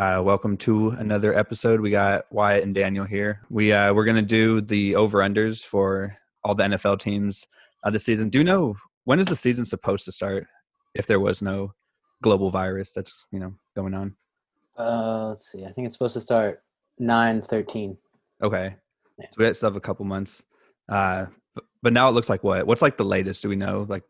Uh, welcome to another episode. We got Wyatt and Daniel here. We uh, we're gonna do the over unders for all the NFL teams uh, this season. Do you know when is the season supposed to start? If there was no global virus that's you know going on. Uh, let's see. I think it's supposed to start nine thirteen. Okay, Yeah. so we still have a couple months. Uh, but, but now it looks like what? What's like the latest? Do we know like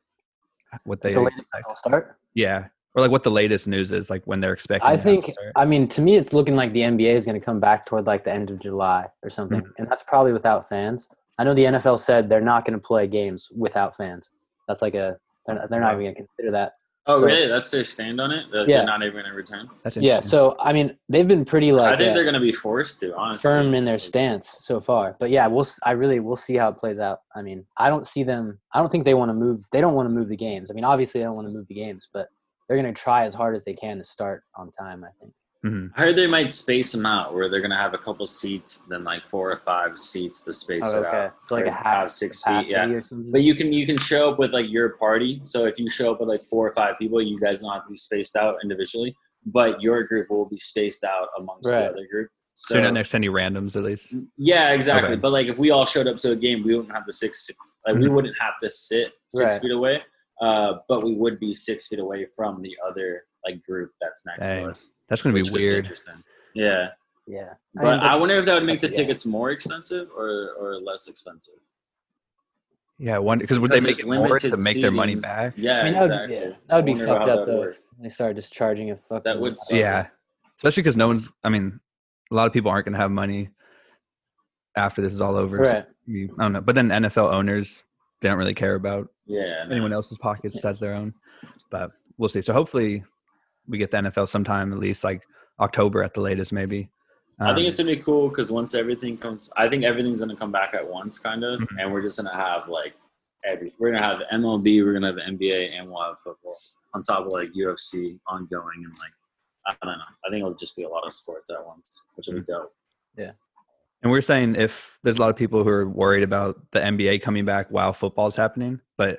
what they? The latest will start. Yeah, or like what the latest news is like when they're expecting. I to have it think. I mean, to me, it's looking like the NBA is going to come back toward like the end of July or something, Mm-hmm. and that's probably without fans. I know the NFL said they're not going to play games without fans. That's like a. They're not, they're not even going to consider that. Oh, So- really? That's their stand on it? That Yeah. They're not even going to return? That's Yeah. So I mean, they've been pretty like I think uh, they're going to be forced to, honestly. firm in their stance so far. But yeah, we'll. s- I really we'll see how it plays out. I mean, I don't see them. I don't think they want to move. They don't want to move the games. I mean, obviously they don't want to move the games, but they're going to try as hard as they can to start on time. I think. Mhm. I heard they might space them out where they're going to have a couple seats, then like four or five seats to space Oh, it okay. out. So like a half six feet, yeah. or something. But you can you can show up with like your party. So if you show up with like four or five people, you guys don't have to be spaced out individually, but your group will be spaced out amongst Right. the other group. So you're not next to any randoms at least. Yeah, exactly. Okay. But like if we all showed up to a game, we wouldn't have the six. Like we Mhm. wouldn't have to sit six Right. feet away, uh, but we would be six feet away from the other like group that's next Dang. to us. That's gonna be which could weird. interesting. Yeah, yeah. but I, mean, wonder if that would make the that's- yeah. tickets more expensive or or less expensive. Yeah, one because would they make it more to limited make their money back? Yeah, I mean, that would, exactly. yeah, that would be fucked up though. If they started just charging a fucking. That would suck. Yeah, especially because no one's. I mean, a lot of people aren't going to have money after this is all over. so Right. you- I don't know, but then NFL owners they don't really care about Yeah, anyone else's pockets besides their own. But we'll see. So hopefully, we get the NFL sometime at least like October at the latest, maybe. I think Um, it's gonna be cool because once everything comes, I think everything's gonna come back at once, kind of, Mhm. and we're just gonna have like every. We're gonna have MLB, we're gonna have NBA, and we'll have football on top of like UFC ongoing and like I don't know. I think it'll just be a lot of sports at once, which will be dope. And we're saying if there's a lot of people who are worried about the NBA coming back while football's happening, but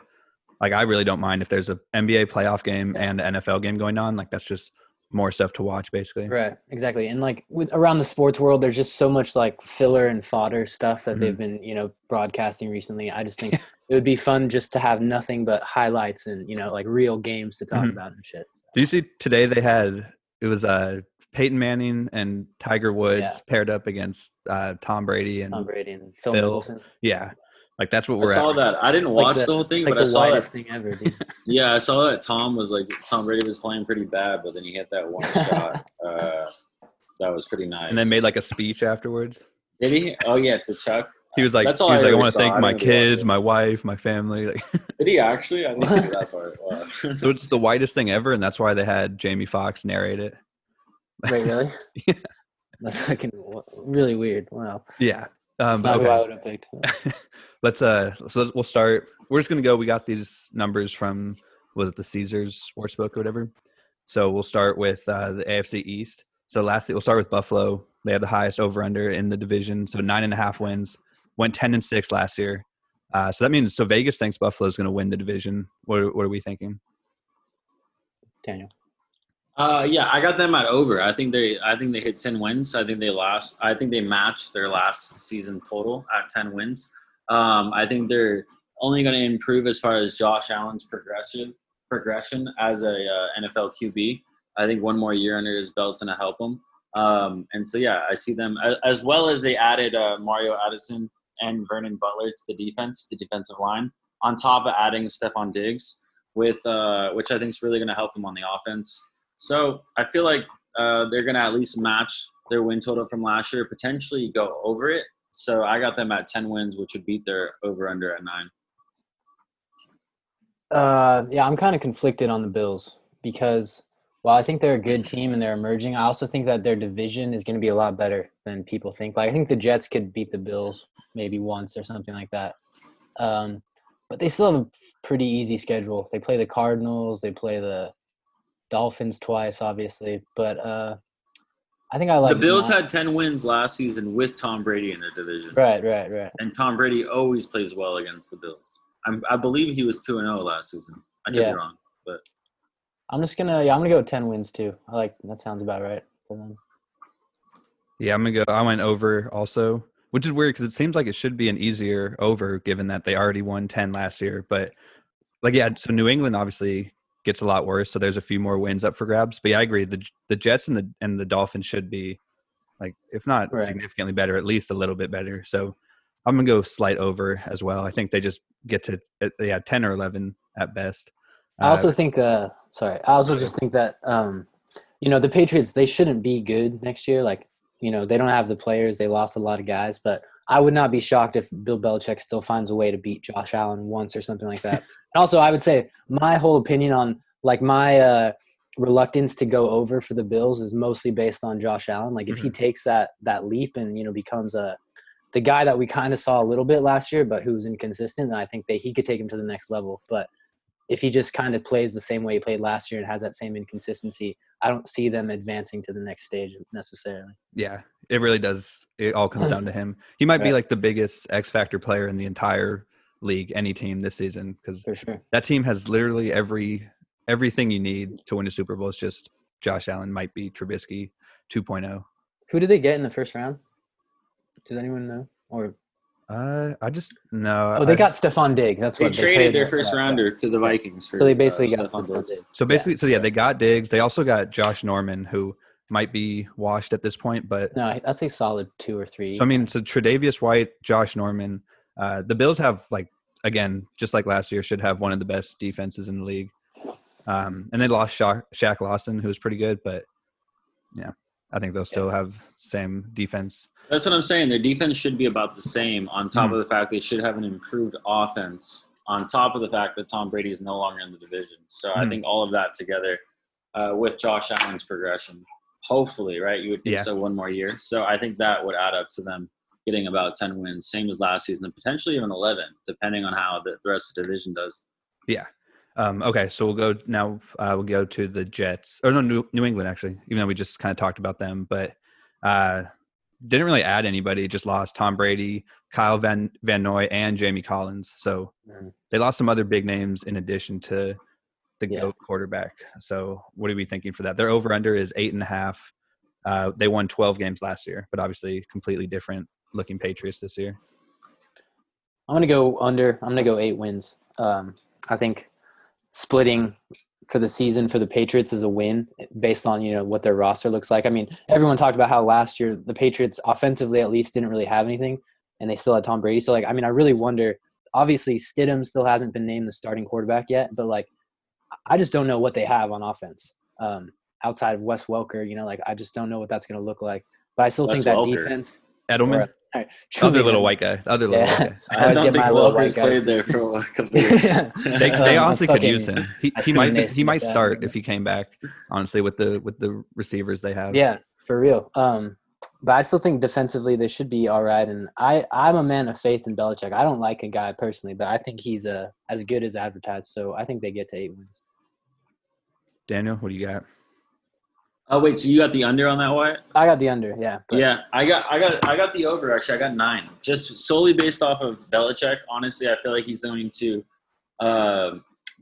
like I really don't mind if there's a NBA playoff game and an NFL game going on. Like that's just more stuff to watch, basically. Right, exactly. And like with around the sports world, there's just so much like filler and fodder stuff that Mhm. they've been, you know, broadcasting recently. I just think it would be fun just to have nothing but highlights and, you know, like real games to talk Mhm. about and shit. Do you see today they had it was uh Peyton Manning and Tiger Woods Yeah. paired up against uh, Tom Brady and Tom Brady and Phil, Phil, Mickelson. yeah, like that's what we're I saw at. that. I didn't Like watch the- the, whole thing, It's like but I saw whitest that. thing ever, dude. Yeah, I saw that Tom was like Tom Brady was playing pretty bad, but then he hit that one shot. Uh, that was pretty nice. And then made like a speech afterwards. did he? Oh yeah, to Chuck. He was like, That's all he was I like, I want to thank my didn't really watch kids, my wife, my family. Like, Did he actually? I didn't see that part. Wow. so it's the whitest thing ever, and that's why they had Jamie Foxx narrate it. Wait, really? Yeah. That's fucking really weird. Wow. Yeah. Um, but not who I would have picked. let's uh so let's- we'll start we're just gonna go we got these numbers from was it the caesars sportsbook or whatever so we'll start with uh the afc east so lastly we'll start with buffalo they have the highest over under in the division so nine and a half wins went 10 and six last year uh so that means so vegas thinks buffalo's gonna win the division what, what are we thinking Daniel. Uh, yeah, I got them at over. I think they, I think they hit ten wins. I think they lost. I think they matched their last season total at ten wins. Um, I think they're only going to improve as far as Josh Allen's progression progression as a uh, NFL QB. I think one more year under his belt's going to help him. Um, and so yeah, I see them as, well as they added uh, Mario Addison and Vernon Butler to the defense, the defensive line, on top of adding Stefon Diggs with uh, which I think is really going to help them on the offense. So I feel like uh, they're going to at least match their win total from last year, potentially go over it. So I got them at 10 wins, which would beat their over under at nine. Uh, yeah, I'm kind of conflicted on the Bills because while I think they're a good team and they're emerging, I also think that their division is going to be a lot better than people think. Like I think the Jets could beat the Bills maybe once or something like that. Um, but they still have a pretty easy schedule. They play the Cardinals, they play the Dolphins twice, obviously. But uh, I think I like the Bills had 10 wins last season with Tom Brady in the division. right, right, right. And Tom Brady always plays well against the Bills. I'm, I believe he was 2 and 0 last season. I could Yeah. be wrong. but I'm just gonna yeah, I'm gonna go with ten wins too. I like that sounds about right. for them. Yeah, I'm gonna go. I went over also, which is weird because it seems like it should be an easier over given that they already won ten last year. But like, yeah, so New England obviously gets a lot worse, so there's a few more wins up for grabs. But yeah, I agree. The the Jets and the and the Dolphins should be like, if not Right. significantly better, at least a little bit better. So I'm gonna go slight over as well. I think they just get to uh, yeah ten or eleven at best. I Uh, also think, uh, sorry, I also just think that, um, you know, the Patriots, they shouldn't be good next year. Like, you know, they don't have the players. They lost a lot of guys, but I would not be shocked if Bill Belichick still finds a way to beat Josh Allen once or something like that. and also, I would say my whole opinion on, like, my uh, reluctance to go over for the Bills is mostly based on Josh Allen. Like, if he takes that that leap and, you know, becomes a, the guy that we kind of saw a little bit last year, but who was inconsistent, then I think that he could take him to the next level. But if he just kind of plays the same way he played last year and has that same inconsistency, I don't see them advancing to the next stage necessarily. Yeah, it really does. It all comes down to him. He might be like the biggest X factor player in the entire league, any team this season, because sure. that team has literally every everything you need to win a Super Bowl. It's just Josh Allen might be Trubisky oh. 2.0. Who did they get in the first round? Does anyone know? Or Uh, I just no. oh, they I got just- Stefon Diggs. That's what They what traded their first that. rounder to the Vikings. For, So they basically uh, got Stefon Stefon Diggs. Diggs. so Yeah. basically, so yeah, they got Diggs. They also got Josh Norman, who might be washed at this point, but No, I that's a solid two or three. So I mean, so Tre'Davious White, Josh Norman, uh, the Bills have like again, just like last year, should have one of the best defenses in the league. Um, and they lost Shaq, Shaq Lawson, who was pretty good, but yeah, I think they'll still have same defense. That's what I'm saying. Their defense should be about the same. On top Mhm. of the fact they should have an improved offense. On top of the fact that Tom Brady is no longer in the division. So I Mhm. think all of that together, uh, with Josh Allen's progression, hopefully, right? You would think Yeah. so one more year. So I think that would add up to them getting about 10 wins, same as last season, and potentially even 11, depending on how the, the rest of the division does. Yeah. Um, okay, so we'll go now. Uh, we'll go to the Jets, or no, New, New England actually. Even though we just kind of talked about them, but uh, didn't really add anybody. Just lost Tom Brady, Kyle Van Van Noy, and Jamie Collins. So Mhm. they lost some other big names in addition to the Yeah. goat quarterback. So what are we thinking for that? Their over under is eight and a half. Uh, they won twelve games last year, but obviously completely different looking Patriots this year. I'm gonna go under. I'm gonna go eight wins. Um, I think splitting for the season for the Patriots is a win based on you know what their roster looks like. I mean, everyone talked about how last year the Patriots offensively at least didn't really have anything, and they still had Tom Brady. So like, I mean, I really wonder. Obviously, Stidham still hasn't been named the starting quarterback yet, but like, I just don't know what they have on offense um, outside of Wes Welker. You know, like I just don't know what that's going to look like. But I still Wes think that Welker. defense. Edelman, or- other little white guy, other little Yeah. white guy. I I, always don't get think my little Welker's white guys. played there for a couple of years. They, they Um, honestly could use him. He, he might Nathan he might start if he came back. Honestly, with the with the receivers they have. Yeah, for real. Um, but I still think defensively they should be all right. And I, I'm a man of faith in Belichick. I don't like a guy personally, but I think he's uh, as good as advertised. So I think they get to eight wins. Daniel, what do you got? Oh wait, so you got the under on that Wyatt? I got the under. Yeah. but- Yeah, I got, I got, I got the over. Actually, I got nine, just solely based off of Belichick. Honestly, I feel like he's going to uh,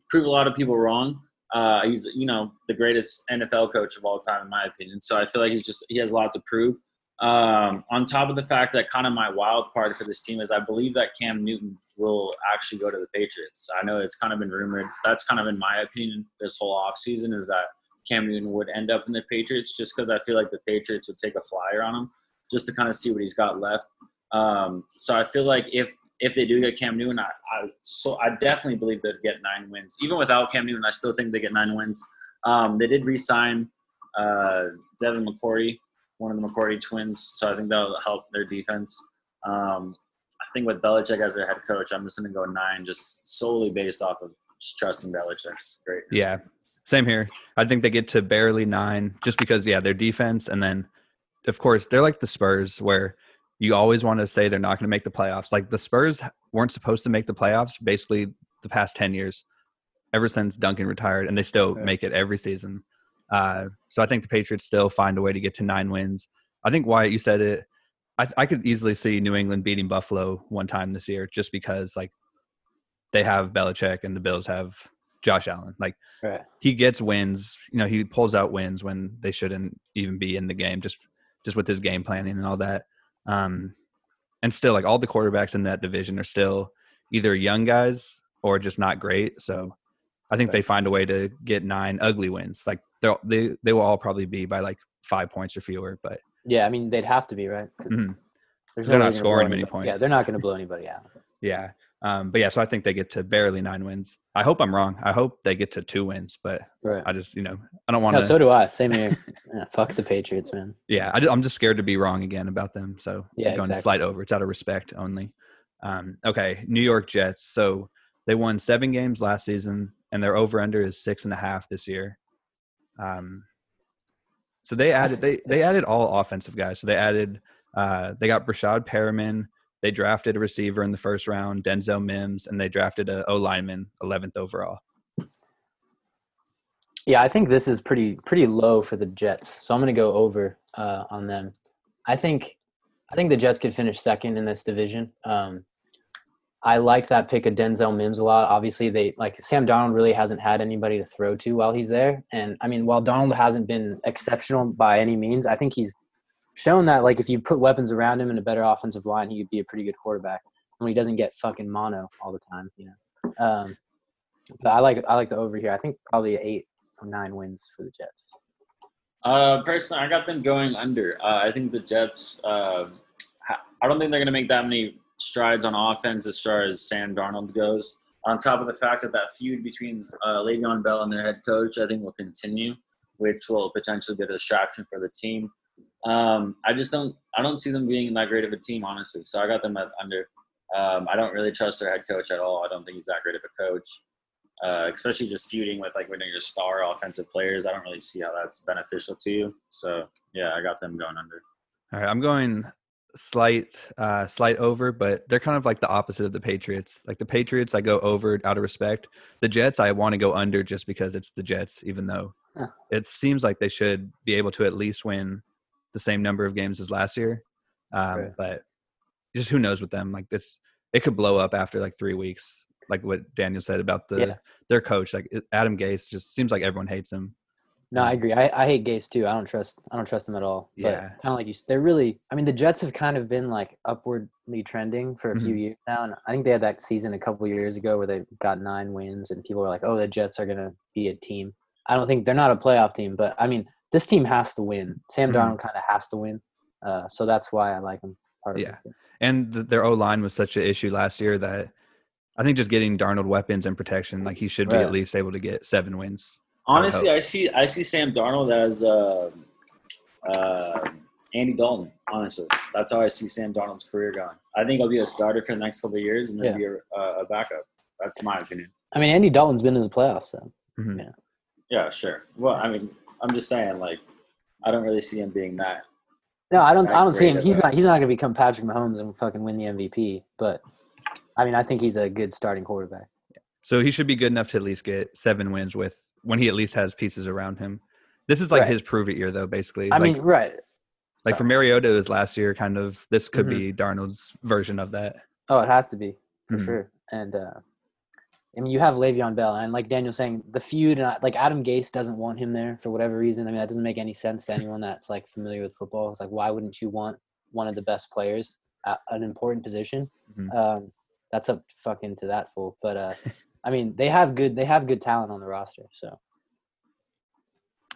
prove a lot of people wrong. Uh, he's, you know, the greatest NFL coach of all time, in my opinion. So I feel like he's just he has a lot to prove. Um, on top of the fact that kind of my wild card for this team is I believe that Cam Newton will actually go to the Patriots. I know it's kind of been rumored. That's kind of in my opinion this whole offseason is that Cam Newton would end up in the Patriots just because I feel like the Patriots would take a flyer on him just to kind of see what he's got left. Um, so I feel like if if they do get Cam Newton, I, I so I definitely believe they'd get nine wins. Even without Cam Newton, I still think they get nine wins. Um, they did re-sign uh, Devin McCourty, one of the McCourty twins, so I think that'll help their defense. Um, I think with Belichick as their head coach, I'm just going to go nine, just solely based off of just trusting Belichick's greatness. Yeah, same here. I think they get to barely nine just because yeah, their defense, and then of course they're like the Spurs where you always want to say they're not going to make the playoffs. Like the Spurs weren't supposed to make the playoffs basically the past ten years, ever since Duncan retired, and they still Right. make it every season. Uh, so I think the Patriots still find a way to get to nine wins. I think Wyatt, you said it. I, I could easily see New England beating Buffalo one time this year, just because like they have Belichick and the Bills have Josh Allen. Like Right. he gets wins. You know, he pulls out wins when they shouldn't even be in the game. Just just with his game planning and all that. Um, and still, like all the quarterbacks in that division are still either young guys or just not great. So I think Right. they find a way to get nine ugly wins. Like they they they will all probably be by like five points or fewer. But Yeah, I mean they'd have to be right. 'cause Mhm. there's They're no not scoring many anybody- Yeah, they're not going to blow anybody out. yeah, um, but yeah. So I think they get to barely nine wins. I hope I'm wrong. I hope they get to two wins. But Right. I just you know I don't want No, to. so do I. Same here. yeah, fuck the Patriots, man. yeah, I, am just scared to be wrong again about them. So Yeah, going to exactly. slide over. It's out of respect only. Um, okay, New York Jets. So they won seven games last season, and their over under is six and a half this year. Um, so they added they they added all offensive guys. So they added uh, they got Breshad Perriman. They drafted a receiver in the first round, Denzel Mims, and they drafted a O lineman, 11th overall. Yeah, I think this is pretty pretty low for the Jets. So I'm going to go over uh, on them. I think I think the Jets could finish second in this division. Um, I like that pick of Denzel Mims a lot. Obviously, they like Sam Darnold really hasn't had anybody to throw to while he's there. And I mean, while Darnold hasn't been exceptional by any means, I think he's shown that like if you put weapons around him and a better offensive line, he could be a pretty good quarterback when he doesn't get fucking mono all the time. You know. Um, but I like I like the over here. I think probably eight or nine wins for the Jets. Uh, personally, I got them going under. Uh, I think the Jets. Uh, I don't think they're going to make that many strides on offense as far as Sam Darnold goes. On top of the fact that that feud between uh, Le'Veon Bell and their head coach, I think will continue, which will potentially be a distraction for the team. Um, I just don't. I don't see them being that great of a team, honestly. So I got them at under. Um, I don't really trust their head coach at all. I don't think he's that great of a coach uh, especially just feuding with like one of your star offensive players. I don't really see how that's beneficial to you. So yeah, I got them going under. All right, I'm going slight uh slight over, but they're kind of like the opposite of the Patriots. Like the Patriots I go over out of respect. The Jets I want to go under just because it's the Jets even though Huh. it seems like they should be able to at least win the same number of games as last year. Um Right. but just who knows with them like this it could blow up after like 3 weeks like what Daniel said about the Yeah. their coach like Adam Gase just seems like everyone hates him. No, I agree. I, I hate Gase too. I don't trust. I don't trust them at all. But Yeah. kind of like you, they're really. I mean, the Jets have kind of been like upwardly trending for a few Mhm. years now, and I think they had that season a couple years ago where they got nine wins, and people were like, "Oh, the Jets are gonna be a team." I don't think they're not a playoff team, but I mean, this team has to win. Sam Mhm. Darnold kind of has to win, uh, so that's why I like him. Part Yeah. it. And th- their O line was such an issue last year that I think just getting Darnold weapons and protection, like he should be Right. at least able to get seven wins. Honestly, hope. I see I see Sam Darnold as uh, uh, Andy Dalton. Honestly, that's how I see Sam Darnold's career going. I think he'll be a starter for the next couple of years and then Yeah. be a, a backup. That's my opinion. I mean, Andy Dalton's been in the playoffs, so Mhm. Yeah, sure. Well, I mean, I'm just saying, like, I don't really see him being that. No, I don't. I don't see him. He's not. He's not going to become Patrick Mahomes and fucking win the MVP. But I mean, I think he's a good starting quarterback. So he should be good enough to at least get seven wins with when he at least has pieces around him. This is like Right. his prove it year though, basically. I like, mean, right? like for Mariota it was last year, kind of. This could Mhm. be Darnold's version of that. Oh, it has to be for Mhm. sure. And uh, I mean, you have Le'Veon Bell, and like Daniel saying, the feud, and like Adam Gase doesn't want him there for whatever reason. I mean, that doesn't make any sense to anyone that's like familiar with football. It's like, why wouldn't you want one of the best players at an important position? Mhm. Um, that's up fucking to that fool. But uh, I mean, they have good. They have good talent on the roster. So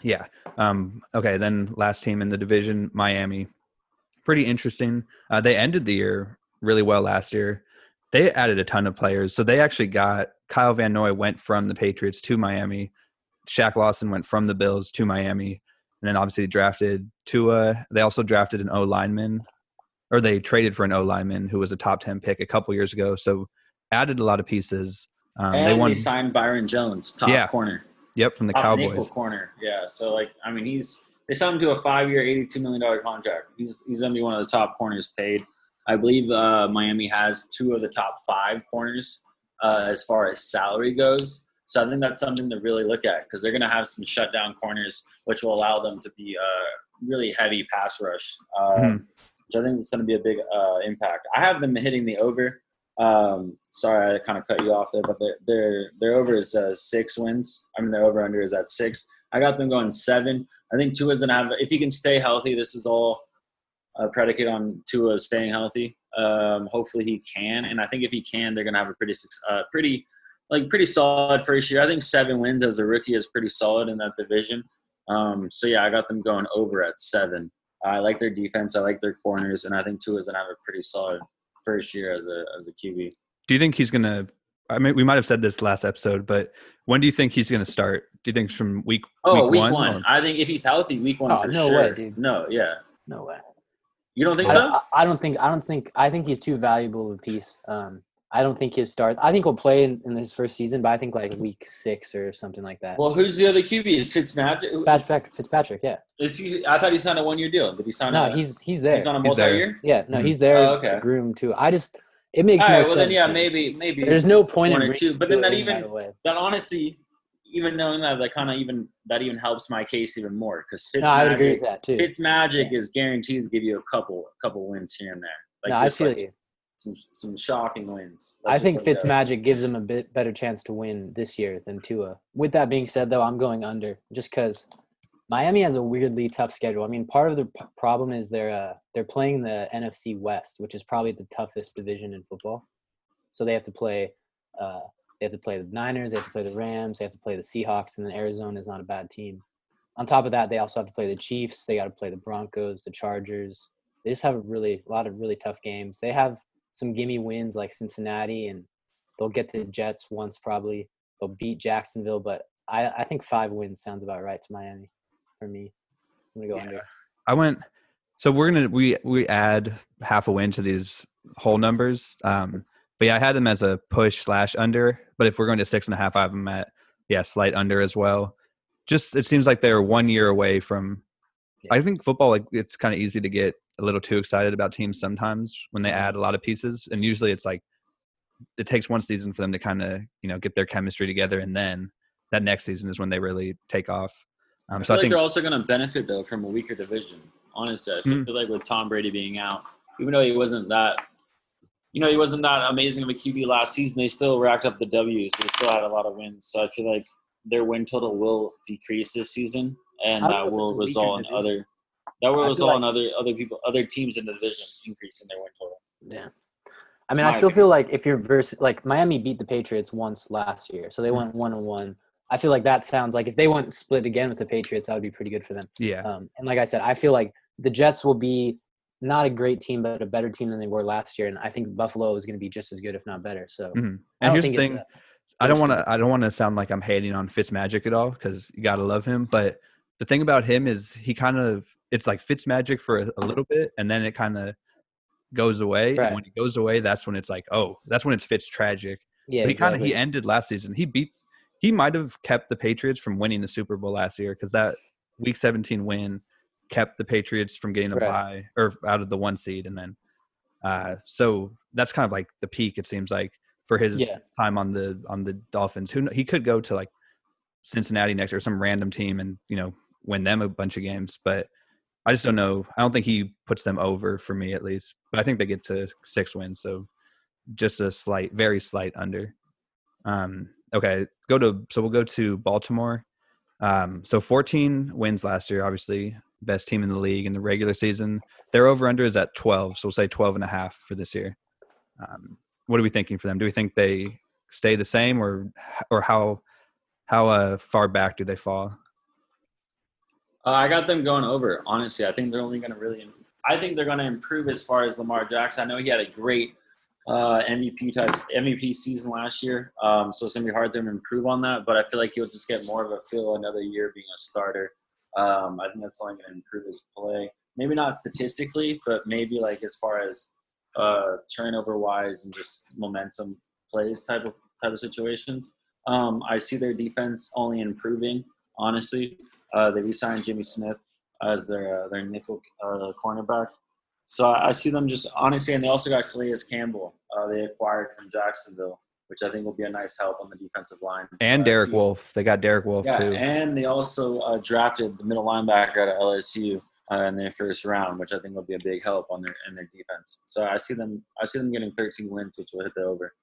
Yeah. Um, okay. Then last team in the division, Miami. Pretty interesting. Uh, they ended the year really well last year. They added a ton of players. So they actually got Kyle Van Noy went from the Patriots to Miami. Shaq Lawson went from the Bills to Miami. And then obviously drafted Tua. They also drafted an O lineman, or they traded for an O lineman who was a top 10 pick a couple years ago. So added a lot of pieces. Um, and they they, signed Byron Jones, top Yeah. corner, Yep, from the top nickel Cowboys. corner. Yeah, so like, I mean, he's they signed him to a five-year, eighty-two million dollar contract. He's he's gonna be one of the top corners paid. I believe uh, Miami has two of the top five corners uh, as far as salary goes. So I think that's something to really look at because they're going to have some shutdown corners, which will allow them to be a really heavy pass rush, uh, Mhm. which I think is going to be a big uh, impact. I have them hitting the over. Um, sorry, I kind of cut you off there, but their their their over is uh, six wins. I mean, their over under is at six. I got them going seven. I think Tua's gonna have if he can stay healthy. This is all uh, predicate on Tua staying healthy. Um, hopefully he can, and I think if he can, they're gonna have a pretty uh, pretty like pretty solid first year. I think seven wins as a rookie is pretty solid in that division. Um, so yeah, I got them going over at seven. I like their defense. I like their corners, and I think Tua's gonna have a pretty solid first year as a as a QB. Do you think he's gonna? I mean, we might have said this last episode, but when do you think he's gonna start? Do you think from week? Oh, week, week one. one. I think if he's healthy, week one. Oh, no sure. way, dude. No, yeah, no way. You don't think I, so? I, I, don't think. I don't think. I think he's too valuable of a piece. Um, I don't think his start. I think he'll play in, in, his first season, but I think like week six or something like that. Well, who's the other QB? Is Fitzpatrick? Fitzpatrick, Fitzpatrick yeah. Is he? I thought he signed a one year deal. Did he sign? No, a, he's he's there. He's on a multi year. Yeah, no, mm-hmm. he's there. Oh, okay. Groom too. I just it makes All more right, well sense. then, yeah, maybe maybe. There's no point one in or two, but then that even that honestly, even knowing that, that kind of even that even helps my case even more because Fitz no, I would agree with that too. Fitz Magic yeah. is guaranteed to give you a couple a couple wins here and there. Like no, I feel like, you some some shocking wins. That's I think Fitz Magic gives him a bit better chance to win this year than Tua. With that being said, though, I'm going under just because Miami has a weirdly tough schedule. I mean, part of the p- problem is they're uh, they're playing the NFC West, which is probably the toughest division in football. So they have to play. Uh, they have to play the Niners. They have to play the Rams. They have to play the Seahawks, and then Arizona is not a bad team. On top of that, they also have to play the Chiefs. They got to play the Broncos, the Chargers. They just have a really a lot of really tough games. They have some gimme wins like Cincinnati, and they'll get the Jets once probably. They'll beat Jacksonville, but I, I think five wins sounds about right to Miami for me. I'm gonna go yeah. under. I went. So we're gonna we we add half a win to these whole numbers. Um, but yeah, I had them as a push slash under. But if we're going to six and a half, I have them at yeah slight under as well. Just it seems like they're one year away from. Yeah. I think football like it's kind of easy to get a little too excited about teams sometimes when they mm-hmm. add a lot of pieces, and usually it's like it takes one season for them to kind of you know get their chemistry together, and then that next season is when they really take off. Um, I so I think they're also going to benefit though from a weaker division. Honestly, I feel mm-hmm. like with Tom Brady being out, even though he wasn't that, you know, he wasn't that amazing of a QB last season, they still racked up the W's. They still had a lot of wins. So I feel like their win total will decrease this season, and that will result in other that will result like, in other other people, other teams in the division increasing their win total. Yeah. I mean, My I still opinion. feel like if you're versus like Miami beat the Patriots once last year, so they mm-hmm. went one and one. I feel like that sounds like if they went split again with the Patriots, that would be pretty good for them. Yeah. Um, and like I said, I feel like the Jets will be not a great team, but a better team than they were last year, and I think Buffalo is going to be just as good, if not better. So, mm-hmm. and here's the thing: I don't want to I don't want to sound like I'm hating on Fitzmagic at all because you gotta love him, but the thing about him is he kind of it's like Fitz magic for a, a little bit and then it kind of goes away right. and when it goes away that's when it's like oh that's when it's Fitz tragic yeah so he kind of he ended last season he beat he might have kept the patriots from winning the super bowl last year because that week 17 win kept the patriots from getting a right. bye or out of the one seed and then uh so that's kind of like the peak it seems like for his yeah. time on the on the dolphins who he could go to like cincinnati next or some random team and you know win them a bunch of games. But I just don't know. I don't think he puts them over for me at least. But I think they get to six wins, so just a slight, very slight under. Um, okay, go to so we'll go to Baltimore. Um, so 14 wins last year, obviously best team in the league in the regular season. Their over under is at 12, so we'll say 12 and a half for this year. Um, what are we thinking for them? Do we think they stay the same, or or how how uh, far back do they fall? Uh, I got them going over. Honestly, I think they're only going to really. I think they're going to improve as far as Lamar Jackson. I know he had a great uh, MVP types MVP season last year, um, so it's going to be hard for them to improve on that. But I feel like he'll just get more of a feel another year being a starter. Um, I think that's only going to improve his play. Maybe not statistically, but maybe like as far as uh, turnover wise and just momentum plays type of type of situations. Um, I see their defense only improving. Honestly, uh, they re-signed Jimmy Smith as their uh, their nickel uh, cornerback. So I, see them just honestly, and they also got Calais Campbell. Uh, they acquired from Jacksonville, which I think will be a nice help on the defensive line. And so Derek Wolfe, they got Derek Wolfe yeah, too. And they also uh, drafted the middle linebacker out of LSU, uh, in their first round, which I think will be a big help on their in their defense. So I see them I see them getting 13 wins, which will hit the over.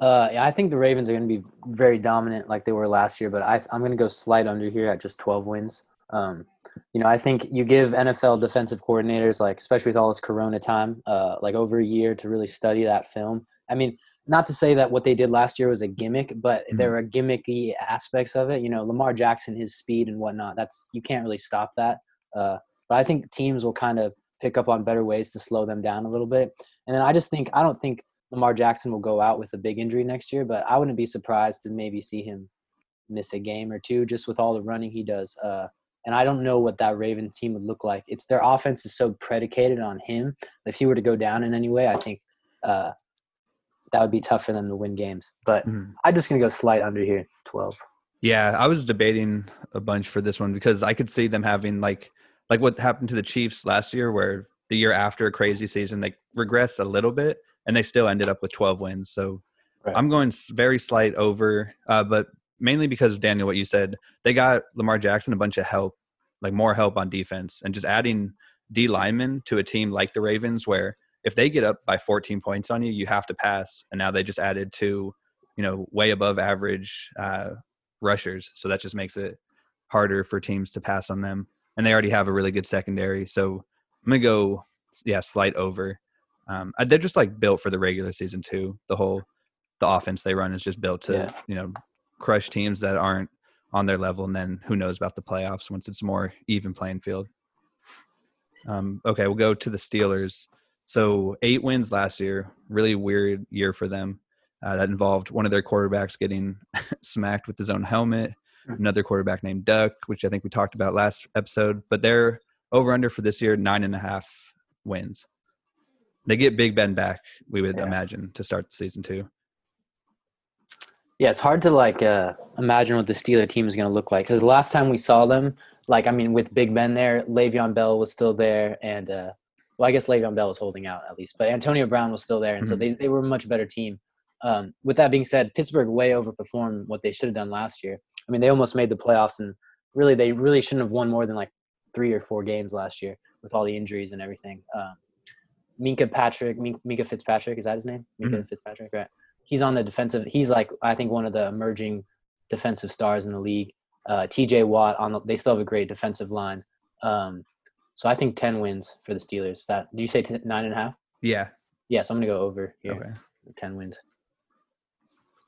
Uh, yeah, I think the Ravens are going to be very dominant like they were last year, but I, I'm going to go slight under here at just 12 wins. Um, you know, I think you give NFL defensive coordinators, like especially with all this Corona time, uh, like over a year to really study that film. I mean, not to say that what they did last year was a gimmick, but Mhm. there are gimmicky aspects of it. You know, Lamar Jackson, his speed and whatnot. That's you can't really stop that. Uh, but I think teams will kind of pick up on better ways to slow them down a little bit. And then I just think I don't think Lamar Jackson will go out with a big injury next year, but I wouldn't be surprised to maybe see him miss a game or two just with all the running he does. Uh, and I don't know what that Raven team would look like. It's their offense is so predicated on him. If he were to go down in any way, I think uh, that would be tough for them to win games. But Mhm. I'm just gonna go slight under here, twelve. Yeah, I was debating a bunch for this one because I could see them having like like what happened to the Chiefs last year, where the year after a crazy season they regressed a little bit and they still ended up with 12 wins. So Right. I'm going very slight over, uh, but mainly because of Daniel, what you said, they got Lamar Jackson a bunch of help, like more help on defense, and just adding D linemen to a team like the Ravens, where if they get up by 14 points on you, you have to pass. And now they just added two, you know, way above average uh, rushers, so that just makes it harder for teams to pass on them. And they already have a really good secondary, so I'm gonna go, yeah, slight over. Um, they're just like built for the regular season too. The whole the offense they run is just built to Yeah. you know crush teams that aren't on their level, and then who knows about the playoffs once it's more even playing field. Um, okay, we'll go to the Steelers. So eight wins last year, really weird year for them. Uh, that involved one of their quarterbacks getting smacked with his own helmet. Another quarterback named Duck, which I think we talked about last episode. But they're over under for this year nine and a half wins. They get Big Ben back, we would Yeah. imagine, to start the season two. Yeah, it's hard to like uh, imagine what the Steeler team is going to look like because the last time we saw them, like I mean, with Big Ben there, Le'Veon Bell was still there, and uh, well, I guess Le'Veon Bell was holding out at least, but Antonio Brown was still there, and so Mhm. they they were a much better team. Um, with that being said, Pittsburgh way overperformed what they should have done last year. I mean, they almost made the playoffs, and really, they really shouldn't have won more than like three or four games last year with all the injuries and everything. Um, Minkah Patrick, Minkah Fitzpatrick, is that his name? Minkah Fitzpatrick, right? He's on the defensive. He's like I think one of the emerging defensive stars in the league. Uh, T.J. Watt on the. They still have a great defensive line. Um, so I think ten wins for the Steelers. Is that did you say t- nine and a half? Yeah. Yeah, so I'm gonna go over here. Okay. Ten wins.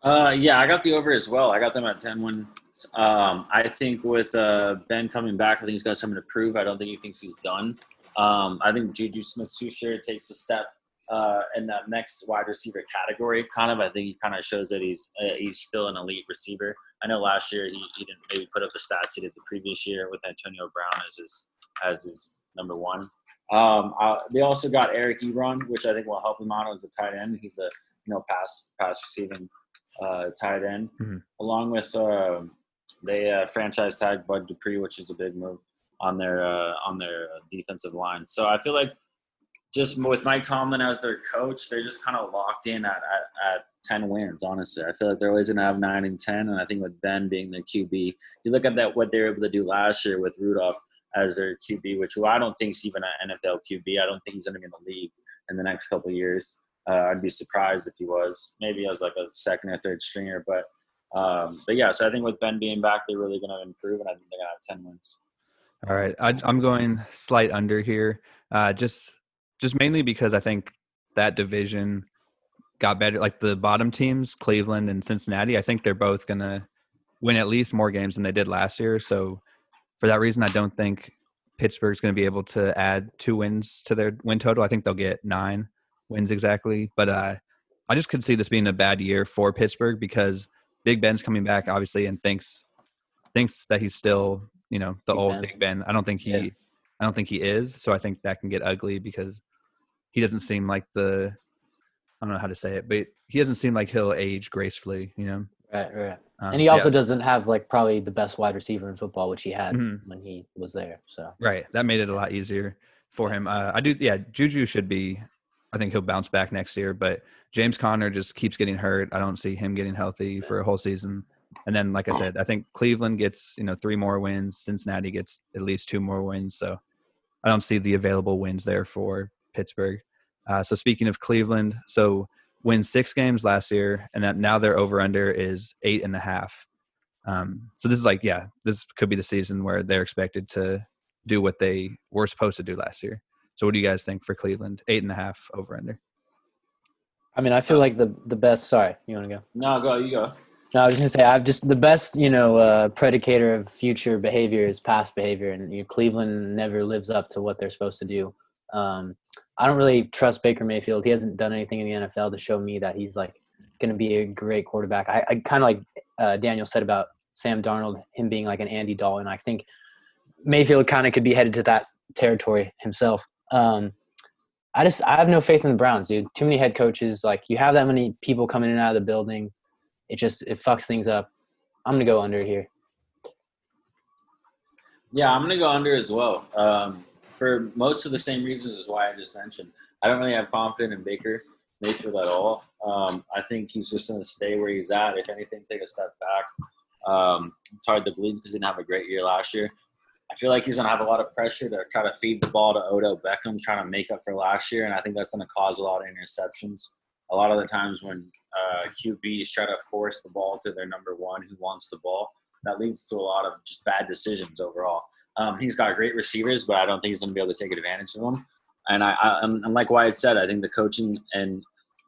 Uh, yeah, I got the over as well. I got them at 10 wins. Um, I think with uh, Ben coming back, I think he's got something to prove. I don't think he thinks he's done. Um, I think Juju Smith-Schuster takes a step uh, in that next wide receiver category. Kind of, I think he kind of shows that he's uh, he's still an elite receiver. I know last year he, he didn't maybe put up the stats he did the previous year with Antonio Brown as his as his number one. Um, they also got Eric Ebron, which I think will help him out as a tight end. He's a you know pass pass receiving uh, tight end, Mhm. along with uh, they uh, franchise tag Bud Dupree, which is a big move on their uh, on their defensive line. So I feel like just with Mike Tomlin as their coach, they're just kind of locked in at, at, at 10 wins, honestly. I feel like they're always going to have 9 and 10. And I think with Ben being their QB, you look at that what they were able to do last year with Rudolph as their QB, which I don't think is even an NFL QB. I don't think he's going to be in the league in the next couple years. Uh, I'd be surprised if he was. Maybe as like a second or third stringer. But um, but yeah, so I think with Ben being back, they're really going to improve. And I think they're going to have 10 wins. All right, I, I'm going slight under here, uh, just just mainly because I think that division got better. Like the bottom teams, Cleveland and Cincinnati, I think they're both gonna win at least more games than they did last year. So for that reason, I don't think Pittsburgh's going to be able to add two wins to their win total. I think they'll get nine wins exactly. But uh, I just could see this being a bad year for Pittsburgh because Big Ben's coming back, obviously, and thinks thinks that he's still you know the Big old Ben. Big Ben. I don't think he Yeah. I don't think he is. So I think that can get ugly because he doesn't seem like the I don't know how to say it, but he doesn't seem like he'll age gracefully. You know, Right, right. um, and he so also yeah. doesn't have like probably the best wide receiver in football, which he had Mhm. when he was there. So Right. That made it a lot easier for him. Uh, I do. Yeah, Juju should be. I think he'll bounce back next year, but James Conner just keeps getting hurt. I don't see him getting healthy for a whole season. And then, like I said, I think Cleveland gets you know three more wins. Cincinnati gets at least two more wins. So I don't see the available wins there for Pittsburgh. Uh, so speaking of Cleveland, so win six games last year, and that now their over under is eight and a half. Um, so this is like, yeah, this could be the season where they're expected to do what they were supposed to do last year. So what do you guys think for Cleveland? Eight and a half over under. I mean, I feel like the the best. Sorry, you want to go? No, go. You go. No, I was gonna say I've just the best, you know, uh, predicator of future behavior is past behavior, and you know, Cleveland never lives up to what they're supposed to do. Um, I don't really trust Baker Mayfield. He hasn't done anything in the NFL to show me that he's like going to be a great quarterback. I, I kind of like uh, Daniel said about Sam Darnold, him being like an Andy Dalton. I think Mayfield kind of could be headed to that territory himself. Um, I just I have no faith in the Browns, dude. Too many head coaches. Like you have that many people coming in and out of the building, it just it fucks things up. I'm gonna go under here. Yeah, I'm gonna go under as well. Um, for most of the same reasons as why I just mentioned. I don't really have confidence in Baker Mayfield at all. Um, I think he's just going to stay where he's at. If anything, take a step back. Um, it's hard to believe because he didn't have a great year last year. I feel like he's going to have a lot of pressure to try to feed the ball to Odell Beckham, trying to make up for last year, and I think that's going to cause a lot of interceptions. A lot of the times when uh, QBs try to force the ball to their number one who wants the ball, that leads to a lot of just bad decisions overall. Um, he's got great receivers, but I don't think he's going to be able to take advantage of them. And I, I and like Wyatt said, I think the coaching and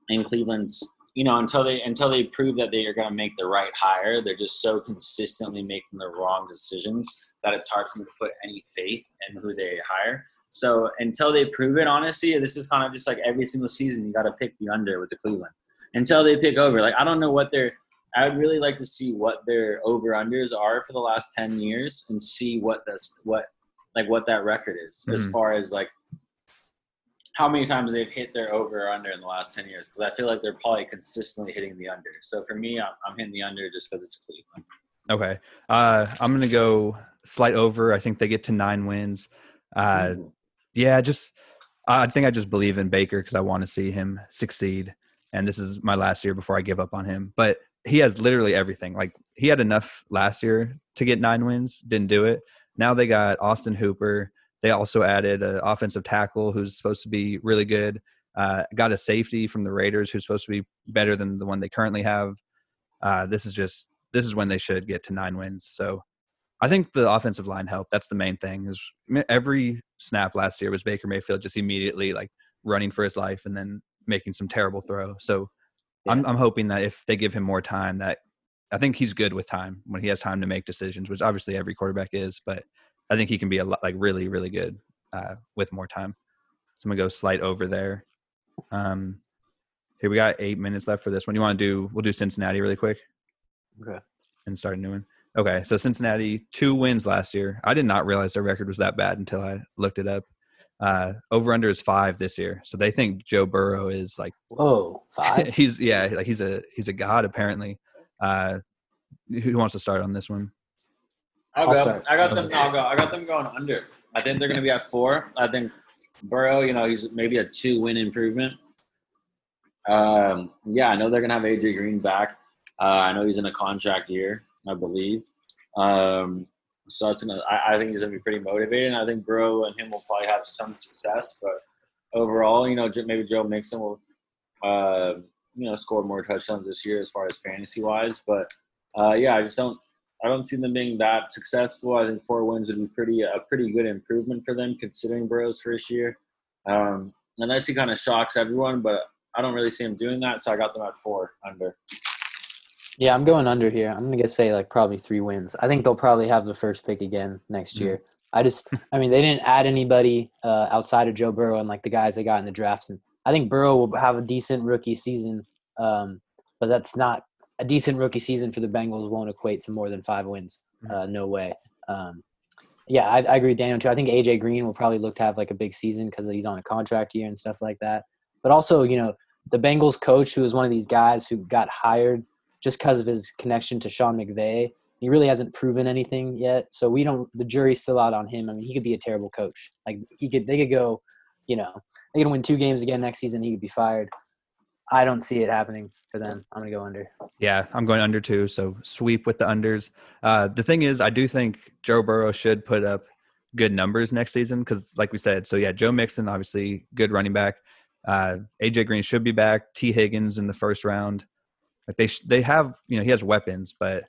in Cleveland's, you know, until they until they prove that they are going to make the right hire, they're just so consistently making the wrong decisions that it's hard for me to put any faith in who they hire. So until they prove it, honestly, this is kind of just like every single season you got to pick the under with the Cleveland. Until they pick over, like I don't know what they're I would really like to see what their over unders are for the last ten years and see what that's what like what that record is mm-hmm. as far as like how many times they've hit their over or under in the last 10 years because I feel like they're probably consistently hitting the under. So for me, I'm, I'm hitting the under just because it's Cleveland. Okay. Uh, I'm going to go slight over. I think they get to nine wins. Uh, yeah, just I think I just believe in Baker because I want to see him succeed. And this is my last year before I give up on him. But he has literally everything. Like he had enough last year to get nine wins, didn't do it. Now they got Austin Hooper. They also added an offensive tackle who's supposed to be really good. Uh, got a safety from the Raiders who's supposed to be better than the one they currently have. Uh, this is just this is when they should get to nine wins. So I think the offensive line helped. That's the main thing. Is every snap last year was Baker Mayfield just immediately like running for his life and then making some terrible throw. So yeah. I'm, I'm hoping that if they give him more time, that I think he's good with time when he has time to make decisions, which obviously every quarterback is. But I think he can be a lot like really, really good uh, with more time. So I'm gonna go slight over there. Um, here we got eight minutes left for this one. You want to do? We'll do Cincinnati really quick. Okay. And start a new one. Okay, so Cincinnati two wins last year. I did not realize their record was that bad until I looked it up. Uh, over under is five this year, so they think Joe Burrow is like whoa five. he's yeah, like he's a he's a god apparently. Uh, who wants to start on this one? I'll, I'll go. Start. I got them. I'll go. I got them going under. I think they're going to be at four. I think Burrow, you know, he's maybe a two win improvement. Um, yeah, I know they're going to have AJ Green back. Uh, I know he's in a contract year, I believe. Um, so gonna, I, I, think he's gonna be pretty motivated. And I think Burrow and him will probably have some success. But overall, you know, maybe Joe Mixon will, uh, you know, score more touchdowns this year as far as fantasy wise. But uh, yeah, I just don't, I don't see them being that successful. I think four wins would be pretty a pretty good improvement for them considering Burrow's first year. Um, unless he kind of shocks everyone, but I don't really see him doing that. So I got them at four under. Yeah, I'm going under here. I'm gonna say like probably three wins. I think they'll probably have the first pick again next mm-hmm. year. I just, I mean, they didn't add anybody uh, outside of Joe Burrow and like the guys they got in the draft. And I think Burrow will have a decent rookie season, um, but that's not a decent rookie season for the Bengals. Won't equate to more than five wins. Mm-hmm. Uh, no way. Um, yeah, I, I, agree, with Daniel too. I think AJ Green will probably look to have like a big season because he's on a contract year and stuff like that. But also, you know, the Bengals coach, who is one of these guys who got hired just because of his connection to Sean McVay. He really hasn't proven anything yet, so we don't. The jury's still out on him. I mean, he could be a terrible coach. Like he could, they could go, you know, they could win two games again next season. He could be fired. I don't see it happening for them. I'm gonna go under. Yeah, I'm going under two. So sweep with the unders. Uh, the thing is, I do think Joe Burrow should put up good numbers next season because, like we said, so yeah, Joe Mixon, obviously good running back. Uh, AJ Green should be back. T Higgins in the first round. Like they they have you know he has weapons, but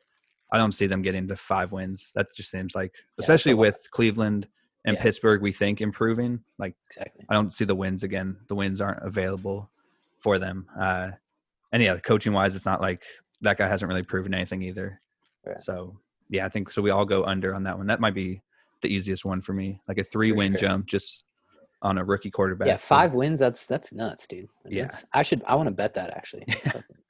I don't see them getting to five wins. That just seems like, especially so- with Cleveland and Yeah. Pittsburgh, we think improving. Like Exactly. I don't see the wins again. The wins aren't available for them. Uh, and yeah, coaching wise, it's not like that guy hasn't really proven anything either. Right. So yeah, I think so. We all go under on that one. That might be the easiest one for me, like a three win sure. jump just on a rookie quarterback. Yeah, five wins. That's that's nuts, dude. Yeah. I should. I want to bet that actually.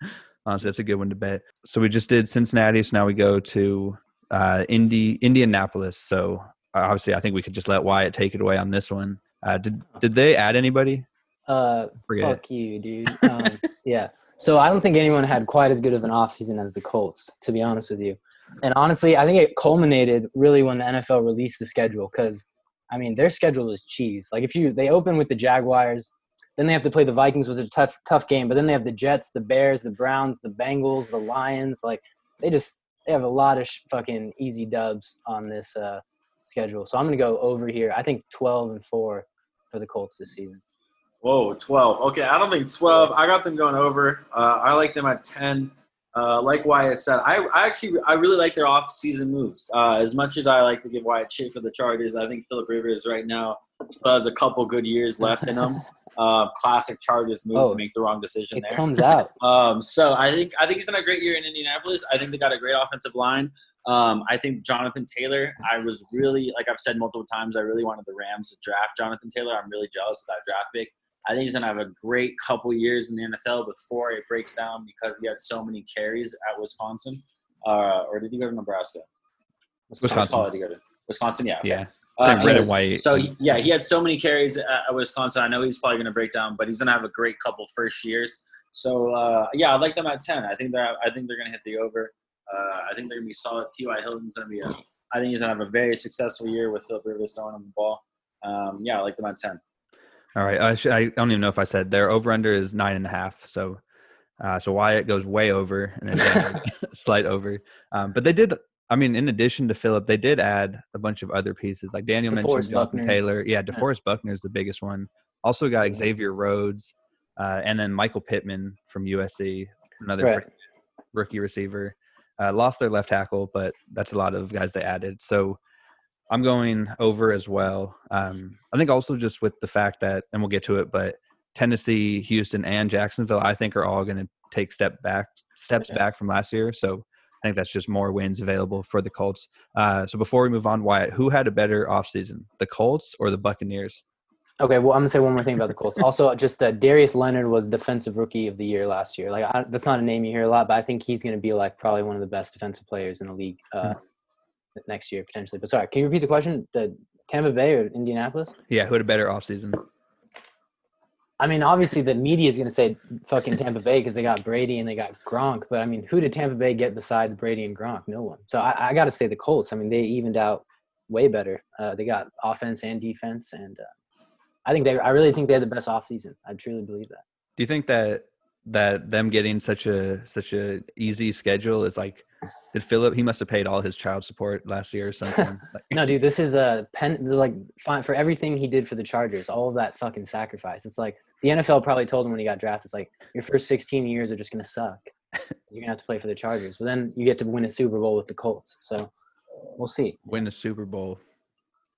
Fucking- Honestly, that's a good one to bet. So we just did Cincinnati. So now we go to uh, Indy, Indianapolis. So uh, obviously, I think we could just let Wyatt take it away on this one. Uh, did did they add anybody? Uh, Forget. fuck you, dude. Um, yeah. So I don't think anyone had quite as good of an offseason as the Colts, to be honest with you. And honestly, I think it culminated really when the NFL released the schedule because, I mean, their schedule is cheese. Like if you they open with the Jaguars, then they have to play the Vikings, was a tough tough game. But then they have the Jets, the Bears, the Browns, the Bengals, the Lions. Like they just they have a lot of sh- fucking easy dubs on this uh, schedule. So I'm gonna go over here. I think 12 and four for the Colts this season. Whoa, 12. Okay, I don't think 12. I got them going over. Uh, I like them at 10. Uh, like Wyatt said, I, I actually I really like their off-season moves. Uh, as much as I like to give Wyatt shit for the Chargers, I think Philip Rivers right now still has a couple good years left in him. Uh, classic Chargers move Oh, to make the wrong decision It there. comes out. Um, so I think I think he's done a great year in Indianapolis. I think they got a great offensive line. Um, I think Jonathan Taylor. I was really like I've said multiple times. I really wanted the Rams to draft Jonathan Taylor. I'm really jealous of that draft pick. I think he's gonna have a great couple years in the NFL before it breaks down because he had so many carries at Wisconsin. Uh, or did he go to Nebraska? Which Wisconsin. did he go to? Wisconsin, yeah. okay. Yeah, Uh, red and white. So yeah, he had so many carries at, at Wisconsin. I know he's probably going to break down, but he's going to have a great couple first years. So uh, yeah, I like them at ten. I think they're I think they're going to hit the over. Uh, I think they're going to be solid. T.Y. Hilton's going to be a. I think he's going to have a very successful year with Philip Rivers throwing him the ball. Um, yeah, I like them at ten. All right. I, should, I don't even know if I said their over under is nine and a half. So, uh, so Wyatt goes way over and then slight over. Um, but they did. I mean, in addition to Philip, they did add a bunch of other pieces. Like Daniel DeForest mentioned, Jonathan Buckner. Taylor. Yeah, DeForest Buckner is the biggest one. Also got Yeah. Xavier Rhodes, uh, and then Michael Pittman from USC, another Right. rookie receiver. Uh, lost their left tackle, but that's a lot of guys they added. So I'm going over as well. Um, I think also just with the fact that, and we'll get to it, but Tennessee, Houston, and Jacksonville, I think are all going to take step back steps Yeah. back from last year. So I think that's just more wins available for the Colts. Uh, so before we move on, Wyatt, who had a better offseason, the Colts or the Buccaneers? Okay, well, I'm gonna say one more thing about the Colts. Also, just uh, Darius Leonard was defensive rookie of the year last year. Like I, that's not a name you hear a lot, but I think he's gonna be like probably one of the best defensive players in the league uh, next year potentially. But sorry, can you repeat the question? The Tampa Bay or Indianapolis? Yeah, who had a better offseason? I mean, obviously the media is gonna say fucking Tampa Bay because they got Brady and they got Gronk. But I mean, who did Tampa Bay get besides Brady and Gronk? No one. So I, I got to say the Colts. I mean, they evened out way better. Uh, they got offense and defense, and uh, I think they. I really think they had the best offseason. I truly believe that. Do you think that that them getting such a such a easy schedule is like did Philip he must have paid all his child support last year or something? No, dude, this is a pen. like fine for everything he did for the Chargers. All of that fucking sacrifice. It's like the NFL probably told him when he got drafted. It's like your first 16 years are just gonna suck. You're gonna have to play for the Chargers, but then you get to win a Super Bowl with the Colts. So we'll see. win a Super Bowl.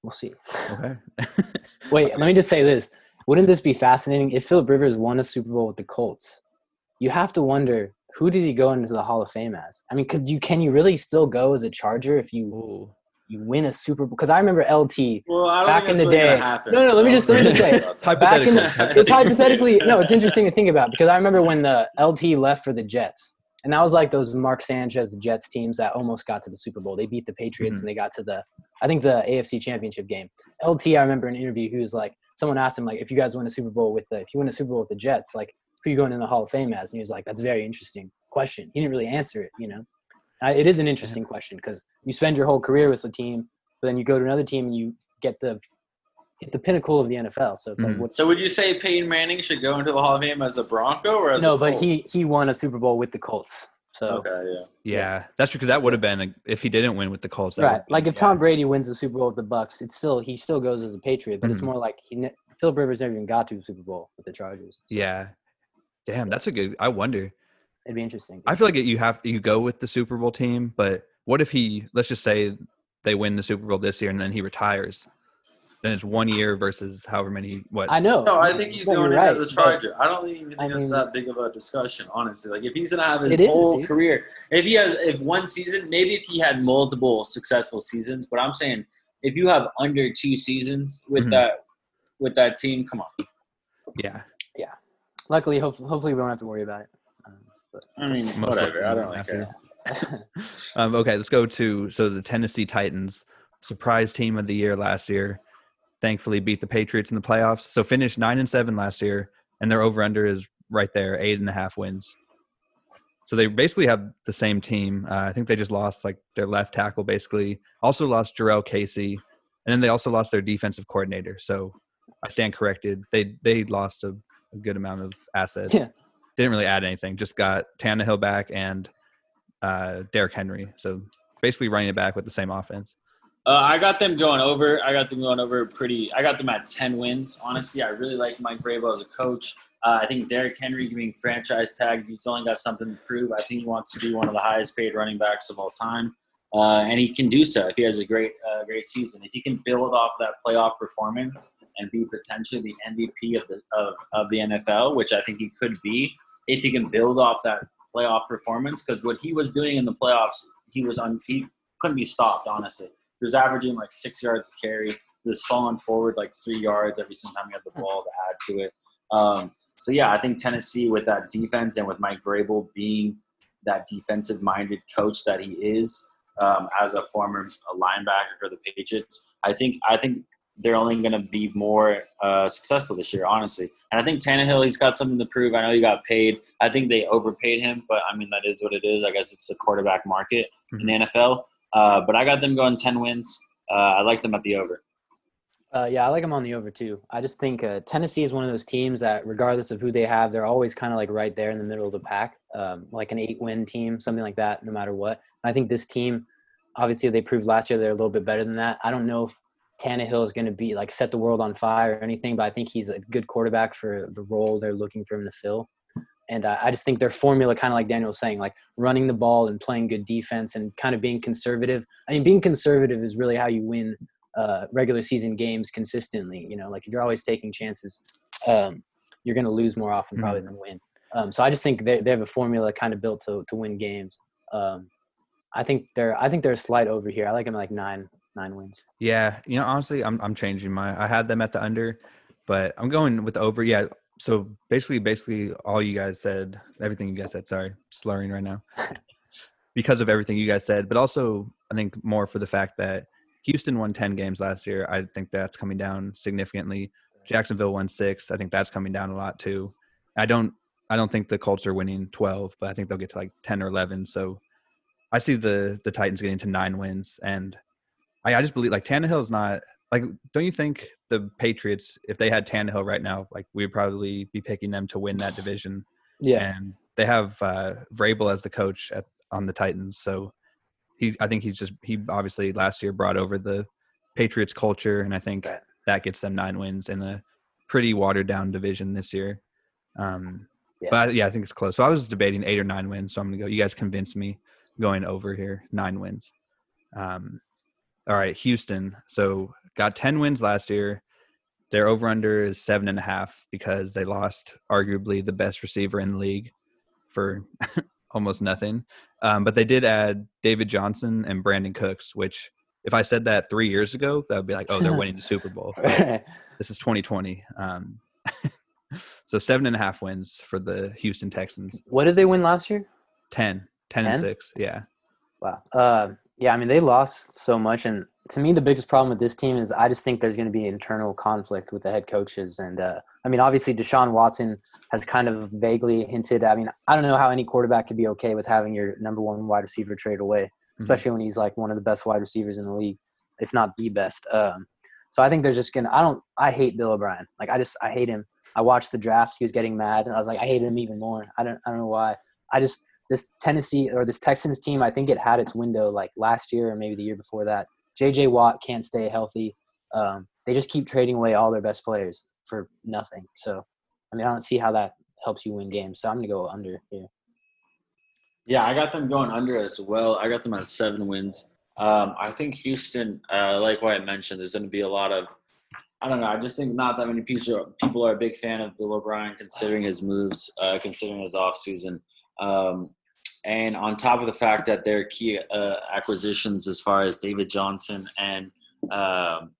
We'll see. Okay. Wait, let me just say this. Wouldn't this be fascinating if Philip Rivers won a Super Bowl with the Colts? You have to wonder who does he go into the Hall of Fame as? I mean, because you can you really still go as a Charger if you Ooh. you win a Super Bowl? Because I remember LT Well, I don't Back think in the really day- happen, No, no, let me just- let me just say- back in Hypothetically. it's hypothetically no it's interesting to think about because i remember when the lt left for the jets and that was like those mark sanchez jets teams that almost got to the super bowl they beat the patriots Mhm. and they got to the i think the afc championship game lt i remember in an interview he was like someone asked him like if you guys win a super bowl with the if you win a super bowl with the jets like who are you going in the hall of fame as and he was like that's a very interesting question he didn't really answer it you know uh, it is an interesting question because you spend your whole career with the team but then you go to another team and you get the hit the pinnacle of the NFL. So it's like Mhm. what? So would you say Peyton Manning should go into the Hall of Fame as a Bronco or as No, a but he he won a Super Bowl with the Colts. So Okay, yeah. Yeah, that's true because that would have been a, if he didn't win with the Colts. that right, would've like been- if Tom Brady wins the Super Bowl with the Bucs, it's still he still goes as a Patriot, but it's Mhm. more like he ne- Philip Rivers never even got to the Super Bowl with the Chargers. So Yeah, damn, that's a good. I wonder. it'd be interesting. I feel like you have you go with the Super Bowl team, but what if he? Let's just say they win the Super Bowl this year and then he retires. Then it's one year versus however many. What I know. No, I think he's Yeah, going you're as a Charger. I don't even think I that's mean- that big of a discussion, honestly. Like if he's gonna have his whole dude. career, if he has if one season, maybe if he had multiple successful seasons, but I'm saying if you have under two seasons with Mhm. that with that team, come on. Yeah, Luckily, hopefully, hopefully we don't have to worry about it. Um, but I mean, whatever. likely I don't won't really care. Um, okay, let's go to so the Tennessee Titans, surprise team of the year last year. Thankfully, beat the Patriots in the playoffs. So finished nine and seven last year, and their over under is right there, eight and a half wins. So they basically have the same team. Uh, I think they just lost like their left tackle, basically. Also lost Jurrell Casey, and then they also lost their defensive coordinator. So I stand corrected. They they lost a, a good amount of assets. Yeah. Didn't really add anything. Just got Tannehill back and uh, Derrick Henry. So basically running it back with the same offense. Uh, I got them going over. I got them going over pretty. I got them at ten wins. Honestly, I really like Mike Vrabel as a coach. Uh, I think Derrick Henry being franchise tagged, he's only got something to prove. I think he wants to be one of the highest paid running backs of all time, uh, and he can do so if he has a great, uh, great season. If he can build off that playoff performance and be potentially the MVP of the of, of the NFL, which I think he could be, if he can build off that playoff performance, because what he was doing in the playoffs, he was on. He couldn't be stopped. Honestly, he was averaging like six yards a carry. He was falling forward like three yards every single time he had the ball to add to it. Um, so yeah, I think Tennessee with that defense and with Mike Vrabel being that defensive-minded coach that he is, um, as a former linebacker for the Patriots, I think I think they're only going to be more uh, successful this year, honestly. And I think Tannehill, he's got something to prove. I know he got paid. I think they overpaid him, but I mean that is what it is. I guess it's the quarterback market in the NFL. Uh, but I got them going ten wins. Uh, I like them at the over. Uh, yeah, I like them on the over too. I just think uh, Tennessee is one of those teams that, regardless of who they have, they're always kind of like right there in the middle of the pack, um, like an eight-win team, something like that, no matter what. I think this team, obviously, they proved last year they're a little bit better than that. I don't know if Tannehill is going to be like set the world on fire or anything, but I think he's a good quarterback for the role they're looking for him to fill. And uh, I just think their formula, kind of like Daniel was saying, like running the ball and playing good defense and kind of being conservative. I mean, being conservative is really how you win uh, regular season games consistently. You know, like if you're always taking chances, um, you're going to lose more often probably than win. Um, so I just think they they have a formula kind of built to to win games. Um, I think they're I think they're a slight over here. I like them like nine nine wins. Yeah, you know, honestly, I'm I'm changing my. I had them at the under, but I'm going with the over. Yeah. So basically, basically, all you guys said, everything you guys said. Sorry, slurring right now, because of everything you guys said, but also I think more for the fact that Houston won ten games last year. I think that's coming down significantly. Jacksonville won six. I think that's coming down a lot too. I don't. I don't think the Colts are winning twelve, but I think they'll get to like ten or eleven. So I see the the Titans getting to nine wins, and I, I just believe like Tannehill's not like. Don't you think the Patriots, if they had Tannehill right now, like we'd probably be picking them to win that division? Yeah, and they have uh, Vrabel as the coach at on the Titans, so he. I think he's just he obviously last year brought over the Patriots culture, and I think Right. that gets them nine wins in a pretty watered down division this year. Um, Yeah. But yeah, I think it's close. So I was debating eight or nine wins. So I'm gonna go. You guys convinced me going over here, nine wins. Um, all right, Houston. So got ten wins last year. Their over under is seven and a half because they lost arguably the best receiver in the league for almost nothing. Um, but they did add David Johnson and Brandin Cooks, which if I said that three years ago, that would be like, oh, they're winning the Super Bowl. This is 2020. Um, so seven and a half wins for the Houston Texans. what did they win last year? 10, 10 and six. Yeah. Wow. Uh, yeah, I mean they lost so much, and to me the biggest problem with this team is I just think there's going to be internal conflict with the head coaches, and uh, I mean obviously Deshaun Watson has kind of vaguely hinted. I mean I don't know how any quarterback could be okay with having your number one wide receiver trade away, especially when he's like one of the best wide receivers in the league, if not the best. Um, So I think they're just gonna. I don't. I hate Bill O'Brien. Like I just I hate him. I watched the draft. He was getting mad, and I was like, I hate him even more. I don't. I don't know why. I just this Tennessee or this Texans team. I think it had its window like last year or maybe the year before that. J.J. Watt can't stay healthy. Um, they just keep trading away all their best players for nothing. So I mean, I don't see how that helps you win games. So I'm gonna go under here. Yeah, I got them going under as well. I got them at seven wins. Um, I think Houston, uh, like what I mentioned, there's going to be a lot of. I don't know. I just think not that many people are a big fan of Bill O'Brien, considering his moves, uh, considering his offseason. Um, and on top of the fact that their key uh, acquisitions, as far as David Johnson and um,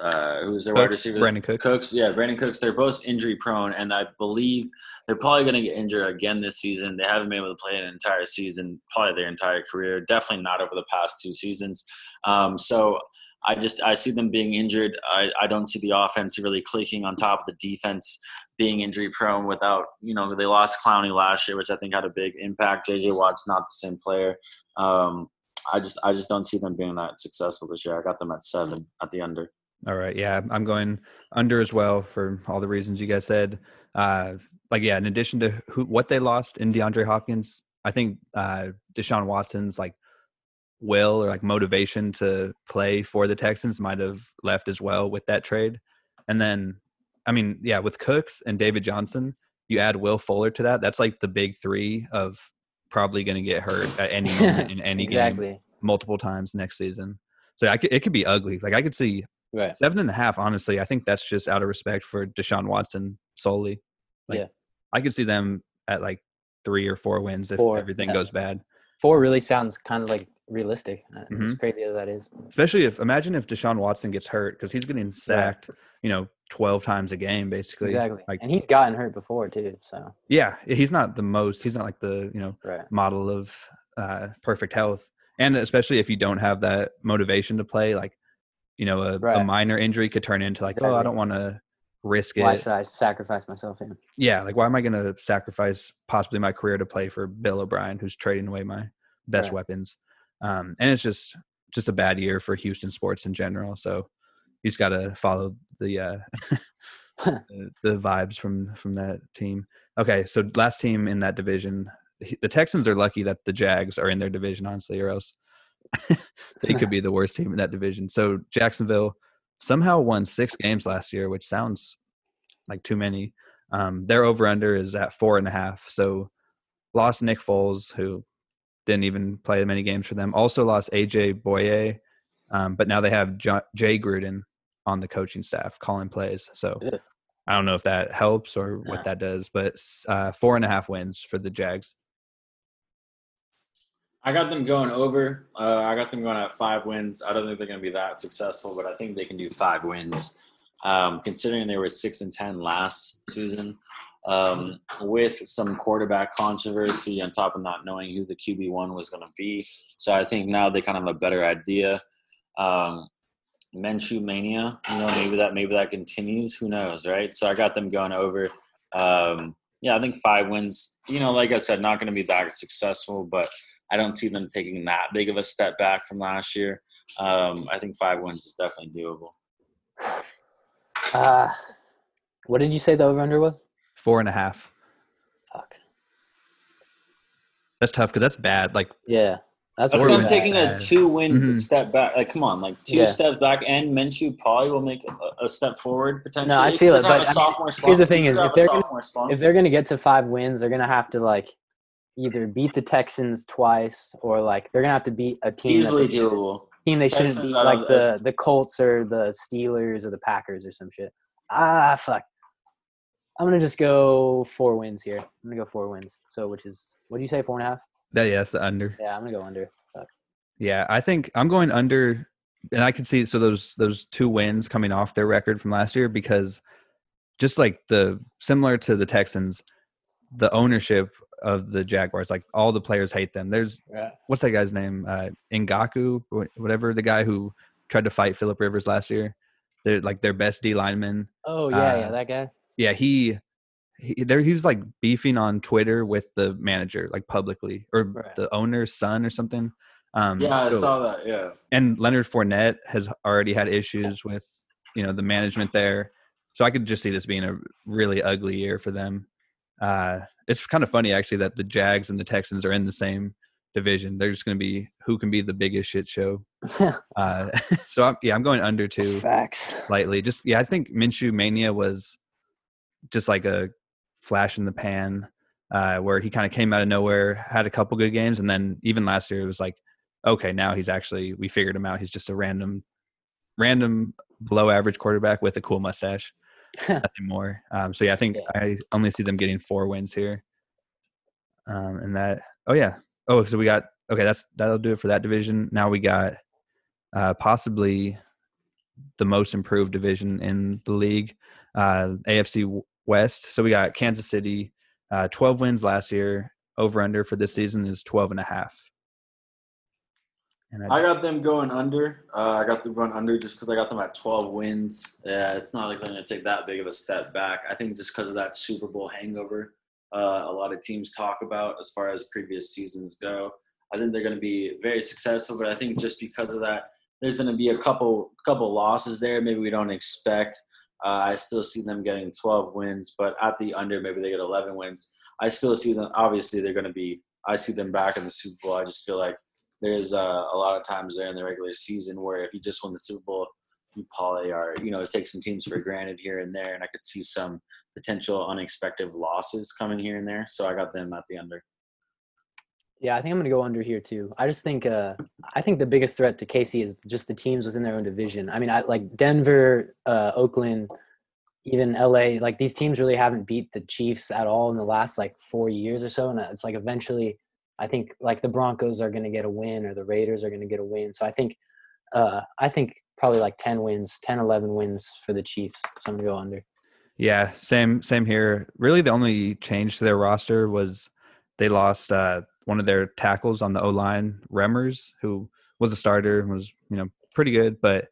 uh, who's their wide receiver? Brandin Cooks. Cooks, yeah, Brandin Cooks. They're both injury prone, and I believe they're probably going to get injured again this season. They haven't been able to play an entire season, probably their entire career. Definitely not over the past two seasons. Um, so I just I see them being injured. I, I don't see the offense really clicking on top of the defense being injury prone without you know they lost Clowney last year, which I think had a big impact. JJ Watt's not the same player. Um, I just I just don't see them being that successful this year. I got them at seven at the under. All right. Yeah, I'm going under as well for all the reasons you guys said. Uh, like, yeah, in addition to who, what they lost in DeAndre Hopkins, I think uh, Deshaun Watson's like will or like motivation to play for the Texans might have left as well with that trade. And then, I mean, yeah, with Cooks and David Johnson, you add Will Fuller to that. That's like the big three of probably going to get hurt at any moment in any exactly. game multiple times next season. So I could, it could be ugly. Like I could see Right. Seven and a half, honestly, I think that's just out of respect for Deshaun Watson solely. Like, Yeah. I could see them at like three or four wins if Four, everything yeah. goes bad. Four really sounds kind of like realistic. uh, As Mhm. crazy as that is. Especially if imagine if Deshaun Watson gets hurt because he's getting sacked, you know, twelve times a game basically. Exactly. Like, and he's gotten hurt before too. So yeah, he's not the most. He's not like the you know right. model of uh, perfect health, and especially if you don't have that motivation to play, like you know, a, a minor injury could turn into like, oh, I don't want to risk it. Why should I sacrifice myself in? yeah, like why am I going to sacrifice possibly my career to play for Bill O'Brien, who's trading away my best Right. weapons? Um, and it's just just a bad year for Houston sports in general. So he's got to follow the uh, the, the vibes from from that team. Okay, so last team in that division, the Texans are lucky that the Jags are in their division, honestly, or else they could be the worst team in that division. So Jacksonville somehow won six games last year, which sounds like too many. Um, their over under is at four and a half. So lost Nick Foles, who didn't even play many games for them. Also lost AJ Bouye, um, but now they have jo- Jay Gruden on the coaching staff calling plays. So Ugh. I don't know if that helps or what that does, but uh, four and a half wins for the Jags. I got them going over. Uh, I got them going at five wins. I don't think they're going to be that successful, but I think they can do five wins. Um, considering they were six and ten last season, um, with some quarterback controversy on top of not knowing who the QB one was going to be, so I think now they kind of have a better idea. Um, Minshew mania, you know, maybe that maybe that continues. Who knows, right? So I got them going over. Um, yeah, I think five wins. You know, like I said, not going to be that successful, but I don't see them taking that big of a step back from last year. Um, I think five wins is definitely doable. Uh, what did you say the over under was? Four and a half. Fuck. That's tough because that's bad. Like Yeah, that's, That's Or them bad. taking a two-win Mhm. step back. Like, come on, like two Yeah. steps back, and Minshew probably will make a, a step forward potentially. No, I feel it, doesn't have but, mean, sophomore slump. here's the thing is, if they're gonna- if they're gonna get to five wins, they're gonna have to like either beat the Texans twice or like they're gonna have to beat a team easily they, doable. team they shouldn't Texans, beat, I don't- like the the Colts or the Steelers or the Packers or some shit. Ah, fuck. I'm gonna just go four wins here. I'm gonna go four wins. So which is what do you say, four and a half? that, yeah, that's the under. Yeah, I'm gonna go under. Fuck. Yeah, I think I'm going under, and I can see so those those two wins coming off their record from last year because just like the similar to the Texans, the ownership of the Jaguars, like all the players hate them. There's Yeah. what's that guy's name? Uh, Ngakoue, whatever the guy who tried to fight Philip Rivers last year. They're like their best D lineman. Oh yeah, yeah, Uh, that guy. Yeah, he. He, there, he was like beefing on Twitter with the manager, like publicly, or Right. the owner's son or something. Um, Yeah, I saw that. Yeah, and Leonard Fournette has already had issues with you know the management there. So I could just see this being a really ugly year for them. Uh, it's kind of funny actually that the Jags and the Texans are in the same division. They're just going to be who can be the biggest shit show. uh, so I'm, yeah, I'm going under two Facts. slightly. Just yeah, I think Minshew mania was just like a flash in the pan, uh, where he kind of came out of nowhere, had a couple good games, and then even last year it was like, okay, now he's actually we figured him out. He's just a random, random below average quarterback with a cool mustache. Nothing more. Um, so yeah, I think Yeah. I only see them getting four wins here. Um, and that oh yeah oh so we got okay that's that'll do it for that division. Now we got uh, possibly the most improved division in the league, uh, AFC West. So we got Kansas City, uh, 12 wins last year. Over under for this season is 12 and a half. And I, I got them going under. Uh, I got them going under just because I got them at 12 wins. Yeah, it's not like they're going to take that big of a step back. I think just because of that Super Bowl hangover, uh, a lot of teams talk about as far as previous seasons go. I think they're going to be very successful, but I think just because of that, there's going to be a couple couple losses there. Maybe we don't expect. Uh, I still see them getting 12 wins, but at the under, maybe they get 11 wins. I still see them. Obviously, they're going to be. I see them back in the Super Bowl. I just feel like there's uh, a lot of times there in the regular season where if you just win the Super Bowl, you probably are, you know, take some teams for granted here and there, and I could see some potential unexpected losses coming here and there. So I got them at the under. Yeah, I think I'm gonna go under here too. I just think uh I think the biggest threat to KC is just the teams within their own division. I mean, I like Denver, uh, Oakland, even LA. Like these teams really haven't beat the Chiefs at all in the last like four years or so, and it's like eventually, I think like the Broncos are gonna get a win or the Raiders are gonna get a win. So I think, uh, I think probably like 10 wins, 10, 11 wins for the Chiefs. So I'm gonna go under. yeah, same same here. Really, the only change to their roster was they lost uh, one of their tackles on the O line, Remmers, who was a starter, and was you know pretty good. But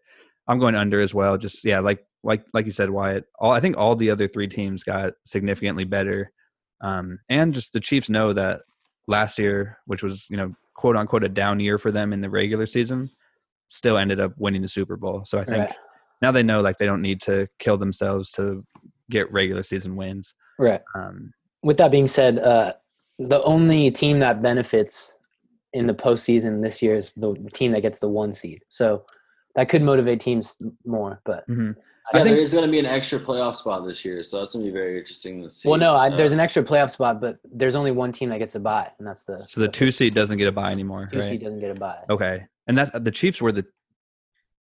I'm going under as well. Just yeah, like like like you said, Wyatt. All I think all the other three teams got significantly better, um, and just the Chiefs know that last year, which was you know quote unquote a down year for them in the regular season, still ended up winning the Super Bowl. So I think Right. now they know like they don't need to kill themselves to get regular season wins. Right. Um, with that being said, uh, the only team that benefits in the postseason this year is the team that gets the one seed. So that could motivate teams more. But mhm. Yeah, I think- there is going to be an extra playoff spot this year, so that's going to be very interesting to see. well, no, I, Uh, there's an extra playoff spot, but there's only one team that gets a bye, and that's the So the two seed doesn't get a bye anymore, two right? seed doesn't get a bye. Okay, and that's the Chiefs were the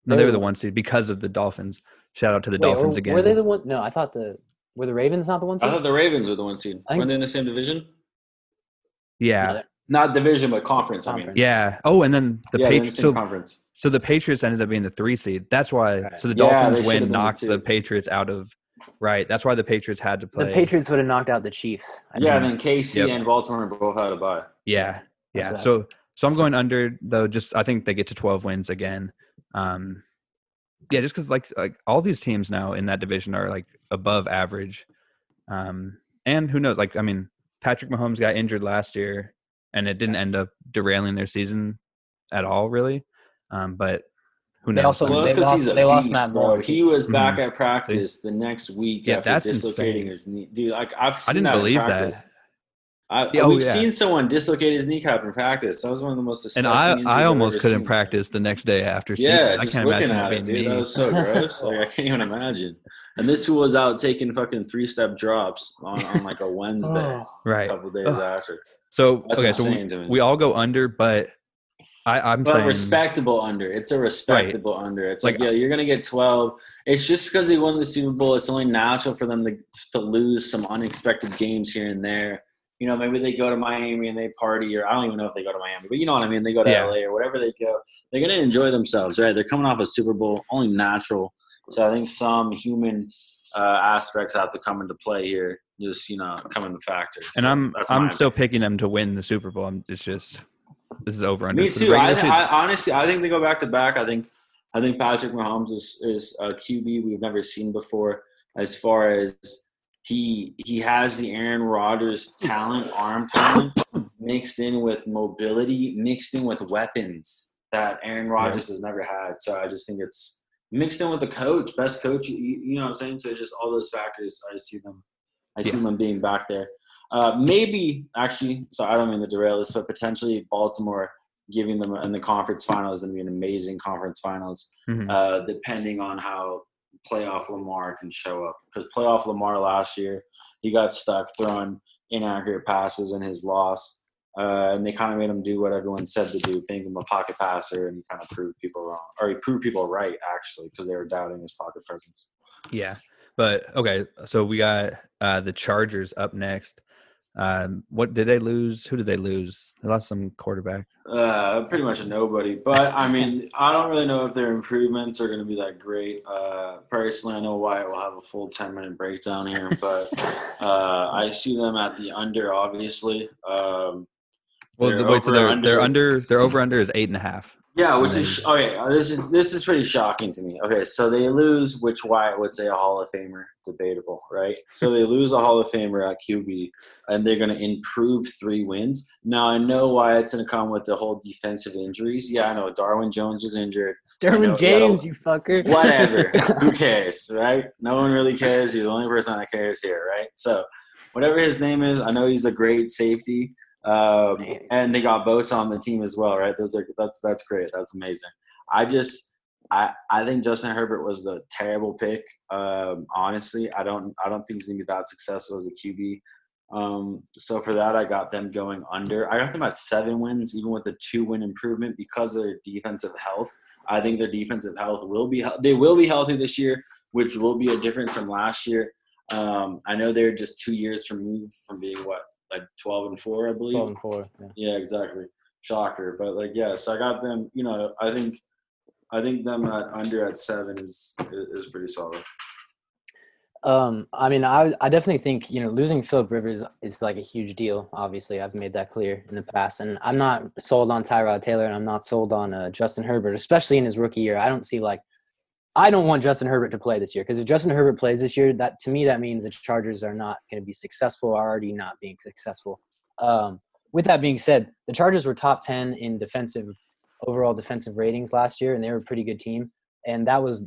no, They they were were the the one seed because of the Dolphins. Shout out to the Wait, Dolphins were, again. Were they the one? No, I thought the were the Ravens not the one seed. I thought the Ravens were the one seed. I think- Weren't they in the same division? Yeah, Not division, but conference. I mean, yeah. Oh, and then the yeah, they're in the Patriots. So, conference. so the Patriots ended up being the three seed. That's why. Right. So the Dolphins should win been the knocked the. Patriots out of. Right. That's why the Patriots had to play. the. Patriots would have knocked out the Chiefs. I Yeah, think. and then KC Yep. and Baltimore both had a bye. Yeah, yeah. So so I'm going under though. Just I think they get to 12 wins again. Um, yeah, just because like like all these teams now in that division are like above average. Um, and who knows? Like I mean, Patrick Mahomes got injured last year, and it didn't end up derailing their season at all, really. Um, but who They knows? also- I mean, Well, they lost- they lost beast, Matt bro. Moore. He was back Mhm. at practice the next week Yeah, after that's dislocating insane. his knee. Dude, like I've seen I didn't that believe that. practice. I, Yeah, oh, we've yeah. seen someone dislocate his kneecap in practice. That was one of the most and disgusting I injuries I I've almost couldn't seen. practice the next day after seeing Yeah, it. I just can't looking imagine at it, dude. me. That was so gross. like I can't even imagine. And this who was out taking fucking three step drops on, on like a Wednesday, Oh. a right. couple days Ugh. after. So That's okay, so we, insane to me. we all go under, but I, I'm But saying respectable under. It's a respectable under. It's like, Like- yeah, you're gonna get twelve. It's just because they won the Super Bowl. It's only natural for them to to lose some unexpected games here and there. You know, maybe they go to Miami and they party, or I don't even know if they go to Miami, but you know what I mean. They go to Yeah. LA or whatever they go. They're gonna enjoy themselves, right? They're coming off a Super Bowl, only natural. So I think some human uh, aspects have to come into play here. Just you know, come into factor. and So I'm I'm still picking them to win the Super Bowl. I'm- It's just this is over under. Me too. I, I honestly, I think they go back to back. I think, I think Patrick Mahomes is is a QB we've never seen before. As far as he he has the Aaron Rodgers talent, arm talent, mixed in with mobility, mixed in with weapons that Aaron Rodgers has never had. So I just think it's mixed in with the coach, best coach. You, you know what I'm saying? So just all those factors. I see them. I see them being back there. Uh, maybe actually. So I don't mean to derail this, but potentially Baltimore giving them in the conference finals and be an amazing conference finals, Mhm. uh, depending on how playoff Lamar can show up. Because playoff Lamar last year, he got stuck throwing inaccurate passes in his loss. Uh, and they kind of made him do what everyone said to do, make him a pocket passer, and he kind of proved people wrong, or he proved people right actually because they were doubting his pocket presence. Yeah, but okay. So we got uh, the Chargers up next. Um, what did they lose? Who did they lose? They lost some quarterback. Uh, pretty much a nobody, but I mean, I don't really know if their improvements are going to be that great. Uh, personally, I know Wyatt will have a full ten minute breakdown here, but uh, I see them at the under, obviously. Um, Well, They're wait, so over they're under- they're under their over under is eight and a half. Yeah, which And is okay. uh, This is this is pretty shocking to me. Okay, so they lose, which Wyatt would say a Hall of Famer, debatable, right? So they lose a Hall of Famer at QB, and they're going to improve three wins. Now I know Wyatt's going to come with the whole defensive injuries. Yeah, I know Darwin Jones was injured. Darwin know, James, you fucker. Whatever, who cares, right? No one really cares. You're the only person that cares here, right? So whatever his name is, I know he's a great safety. Um, and they got Bosa on the team as well, right? Those are that's that's great. That's amazing. I just I I think Justin Herbert was the terrible pick. Um, honestly, I don't I don't think he's gonna be that successful as a QB. Um, so for that, I got them going under. I got them at seven wins, even with a two win improvement because of their defensive health. I think their defensive health will be they will be healthy this year, which will be a difference from last year. Um, I know they're just two years removed from being what like twelve and four, I believe. 12 and 4. Yeah. Yeah, exactly. Shocker, but like, yeah. So I got them. You know, I think, I think them at under at seven is is pretty solid. Um, I mean, I I definitely think you know losing Philip Rivers is like a huge deal. Obviously, I've made that clear in the past, and I'm not sold on Tyrod Taylor, and I'm not sold on uh, Justin Herbert, especially in his rookie year. I don't see like, I don't want Justin Herbert to play this year because if Justin Herbert plays this year, that to me that means the Chargers are not going to be successful, are already not being successful. Um, with that being said, the Chargers were top ten in defensive overall defensive ratings last year, and they were a pretty good team, and that was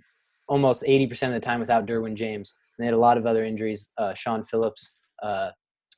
almost 80% of the time without Derwin James. And they had a lot of other injuries. Uh, Sean Phillips, uh,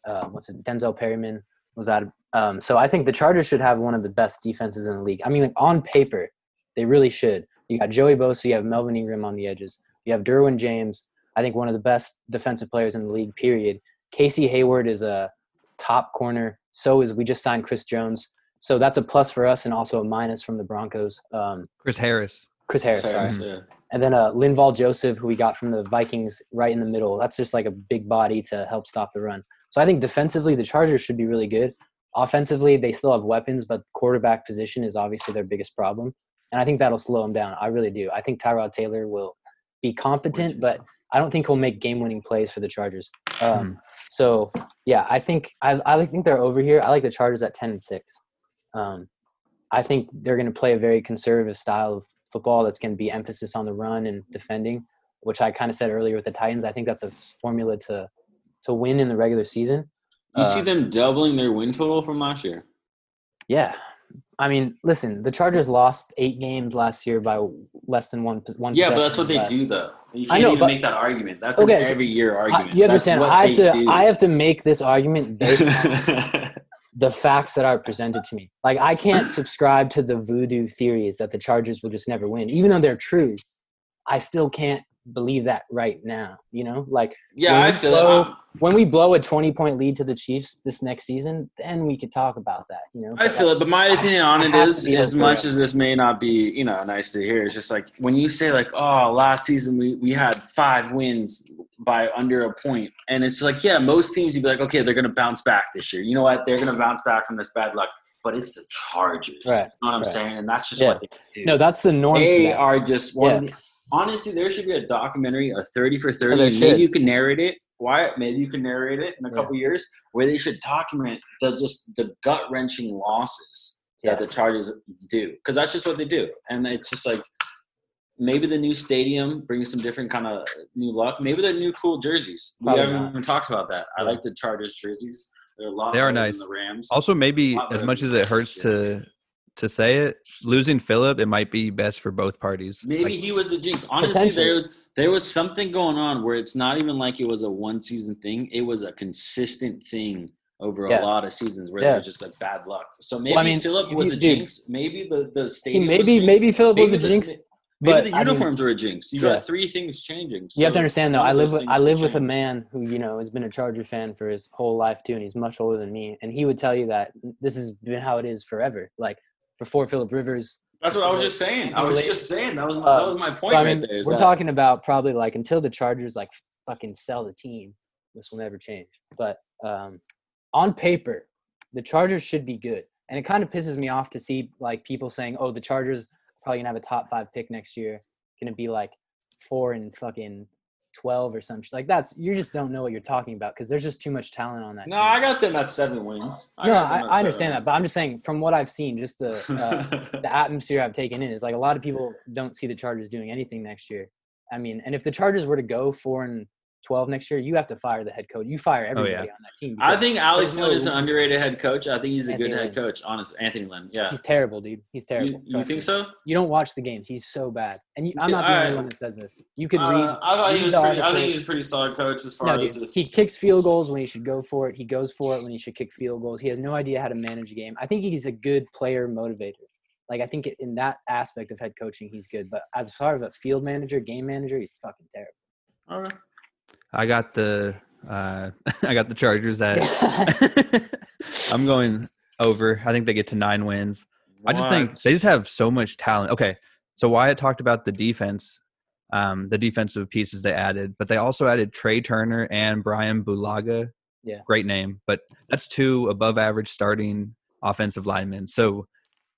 uh, what's it? Denzel Perryman was out. Um, so I think the Chargers should have one of the best defenses in the league. I mean, like on paper, they really should. You got Joey Bosa, you have Melvin Ingram on the edges, you have Derwin James. I think one of the best defensive players in the league. Period. Casey Hayward is a top corner. So is we just signed Chris Jones. So that's a plus for us and also a minus from the Broncos. Um, Chris Harris. Chris Harris, sorry. So, yeah. And then uh, Linval Joseph, who we got from the Vikings, right in the middle. That's just like a big body to help stop the run. So I think defensively, the Chargers should be really good. Offensively, they still have weapons, but quarterback position is obviously their biggest problem. And I think that'll slow them down. I really do. I think Tyrod Taylor will be competent, but I don't think he'll make game-winning plays for the Chargers. Um, so yeah, I think I, I think they're over here. I like the Chargers at ten and six. Um, I think they're going to play a very conservative style of football that's going to be emphasis on the run and defending, which I kind of said earlier with the Titans. I think that's a formula to to win in the regular season. You see Uh, them doubling their win total from last year. Yeah, I mean, listen, the Chargers lost eight games last year by less than one one. Yeah, but that's what they less. do, though. You I can't know, even but- make that argument. That's Okay, an every year I, argument. you understand? I they have to do. I have to make this argument based on the facts that are presented to me. Like I can't subscribe to the voodoo theories that the Chargers will just never win, even though they're true. I still can't believe that right now. You know, like yeah, when I feel blow- it. when we blow a twenty point lead to the Chiefs this next season, then we could talk about that. You know, I feel it, but my opinion on I it have is, as much as this may not be, you know, nice to hear, it's just like when you say like, oh, last season we, we had five wins by under a point, and it's like, yeah, most teams you'd be like, okay, they're gonna bounce back this year. You know what? They're gonna bounce back from this bad luck, but it's the Chargers. Right, You know what I'm right. saying? And that's just Yeah. what they do. No, that's the norm. they that. are just one. Yeah. Of the, honestly, there should be a documentary, a thirty for Oh, thirty. there should. maybe you can narrate it. Why? Maybe you can narrate it in a Yeah. couple years, where they should document the just the gut wrenching losses Yeah. that the Chargers do, because that's just what they do, and it's just like. Maybe the new stadium brings some different kind of new luck. Maybe the new cool jerseys. We haven't even talked about that. I like the Chargers jerseys. They're a lot They are nice. than the Rams. Also, maybe as much as it hurts to to say it, losing Philip, it might be best for both parties. Maybe Like, he was the jinx. Honestly, there was there was something going on where it's not even like it was a one season thing. It was a consistent thing over Yeah. a lot of seasons where Yeah. there was just like bad luck. So maybe I mean, Philip was you- a dude, jinx. Maybe the the stadium. maybe jinx. maybe Philip was a Maybe the- jinx, Maybe but the I mean, uniforms were a jinx. You yeah. got three things changing. you have to understand though. I live with I live with a man who you know has been a Charger fan for his whole life too, and he's much older than me, and he would tell you that this has been how it is forever. Like before Philip Rivers, That's what I was just saying. I was just saying that was Uh, that was my point So, I right mean, we're that- talking about probably like until the Chargers like fucking sell the team, this will never change. But um, on paper, the Chargers should be good, and it kind of pisses me off to see like people saying, "Oh, the Chargers probably gonna have a top five pick next year, gonna be like four and fucking twelve or something." Like that's you just don't know what you're talking about because there's just too much talent on that. No, team. I got them at seven wins. no, I, I understand that, but I'm just saying from what I've seen, just the uh, the atmosphere I've taken in is like a lot of people don't see the Chargers doing anything next year. I mean, and if the Chargers were to go four and twelve next year, you have to fire the head coach. You fire everybody yeah. on that team. I think Alex there's Lynn no- is an underrated head coach. I think he's a Anthony good head Lynn. coach. Honest, Anthony Lynn. Yeah, he's terrible, dude. He's terrible. you, you think me. so? You don't watch the games. He's so bad, and you, I'm Yeah, not the only alright. one that says this. You could Uh, read. I thought he was pretty. I think he's a pretty solid coach as far No, as dude, this. he kicks field goals when he should go for it. He goes for it when he should kick field goals. He has no idea how to manage a game. I think he's a good player motivator. Like I think in that aspect of head coaching, he's good. But as far as a field manager, game manager, he's fucking terrible. Okay. I got the uh, I got the Chargers at. I'm going over. I think they get to nine wins. I just think they just have so much talent. Okay, so Wyatt talked about the defense, um, the defensive pieces they added, but they also added Trai Turner and Brian Bulaga. Yeah. great name, but that's two above average starting offensive linemen. So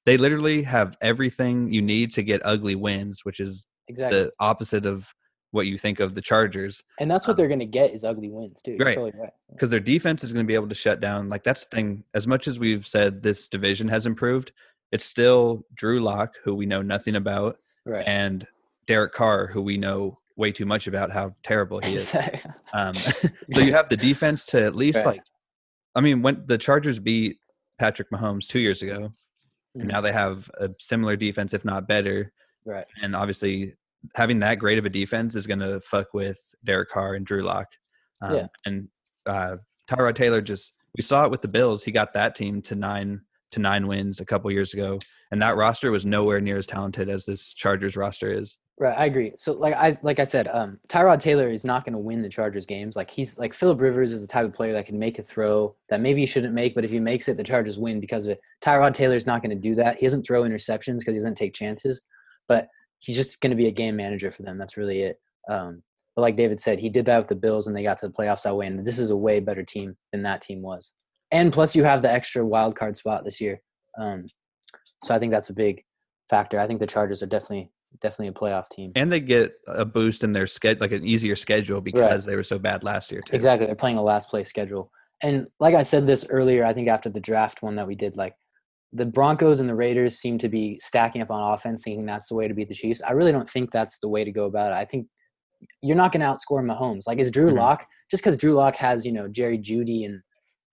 they literally have everything you need to get ugly wins, which is exactly. the opposite of what you think of the Chargers. and that's what um, they're going to get is ugly wins too. Right. totally right. because their defense is going to be able to shut down. Like that's the thing. As much as we've said this division has improved, it's still Drew Lock, who we know nothing about, Right. and Derek Carr, who we know way too much about how terrible he is. Um, so you have the defense to at least Right. like, I mean, when the Chargers beat Patrick Mahomes two years ago, Mhm. and now they have a similar defense, if not better. right. And obviously, having that great of a defense is going to fuck with Derek Carr and Drew Lock. Um, Yeah. And uh, Tyrod Taylor just we saw it with the Bills. He got that team to nine to nine wins a couple years ago, and that roster was nowhere near as talented as this Chargers roster is. Right, I agree. So like I like I said, um, Tyrod Taylor is not going to win the Chargers games. Like he's like Philip Rivers is the type of player that can make a throw that maybe he shouldn't make, but if he makes it, the Chargers win because of it. Tyrod Taylor is not going to do that. He doesn't throw interceptions because he doesn't take chances, but he's just going to be a game manager for them. That's really it. Um, but like David said, he did that with the Bills, and they got to the playoffs that way. And this is a way better team than that team was. And plus, you have the extra wild card spot this year. Um, so I think that's a big factor. I think the Chargers are definitely definitely a playoff team. And they get a boost in their schedule, like an easier schedule because they were so bad last year too. Exactly. They're playing a last place schedule. And like I said this earlier, I think after the draft one that we did, like the Broncos and the Raiders seem to be stacking up on offense, thinking that's the way to beat the Chiefs. I really don't think that's the way to go about it. I think you're not going to outscore Mahomes. Like, is Drew Mhm. Lock just because Drew Lock has you know Jerry Jeudy and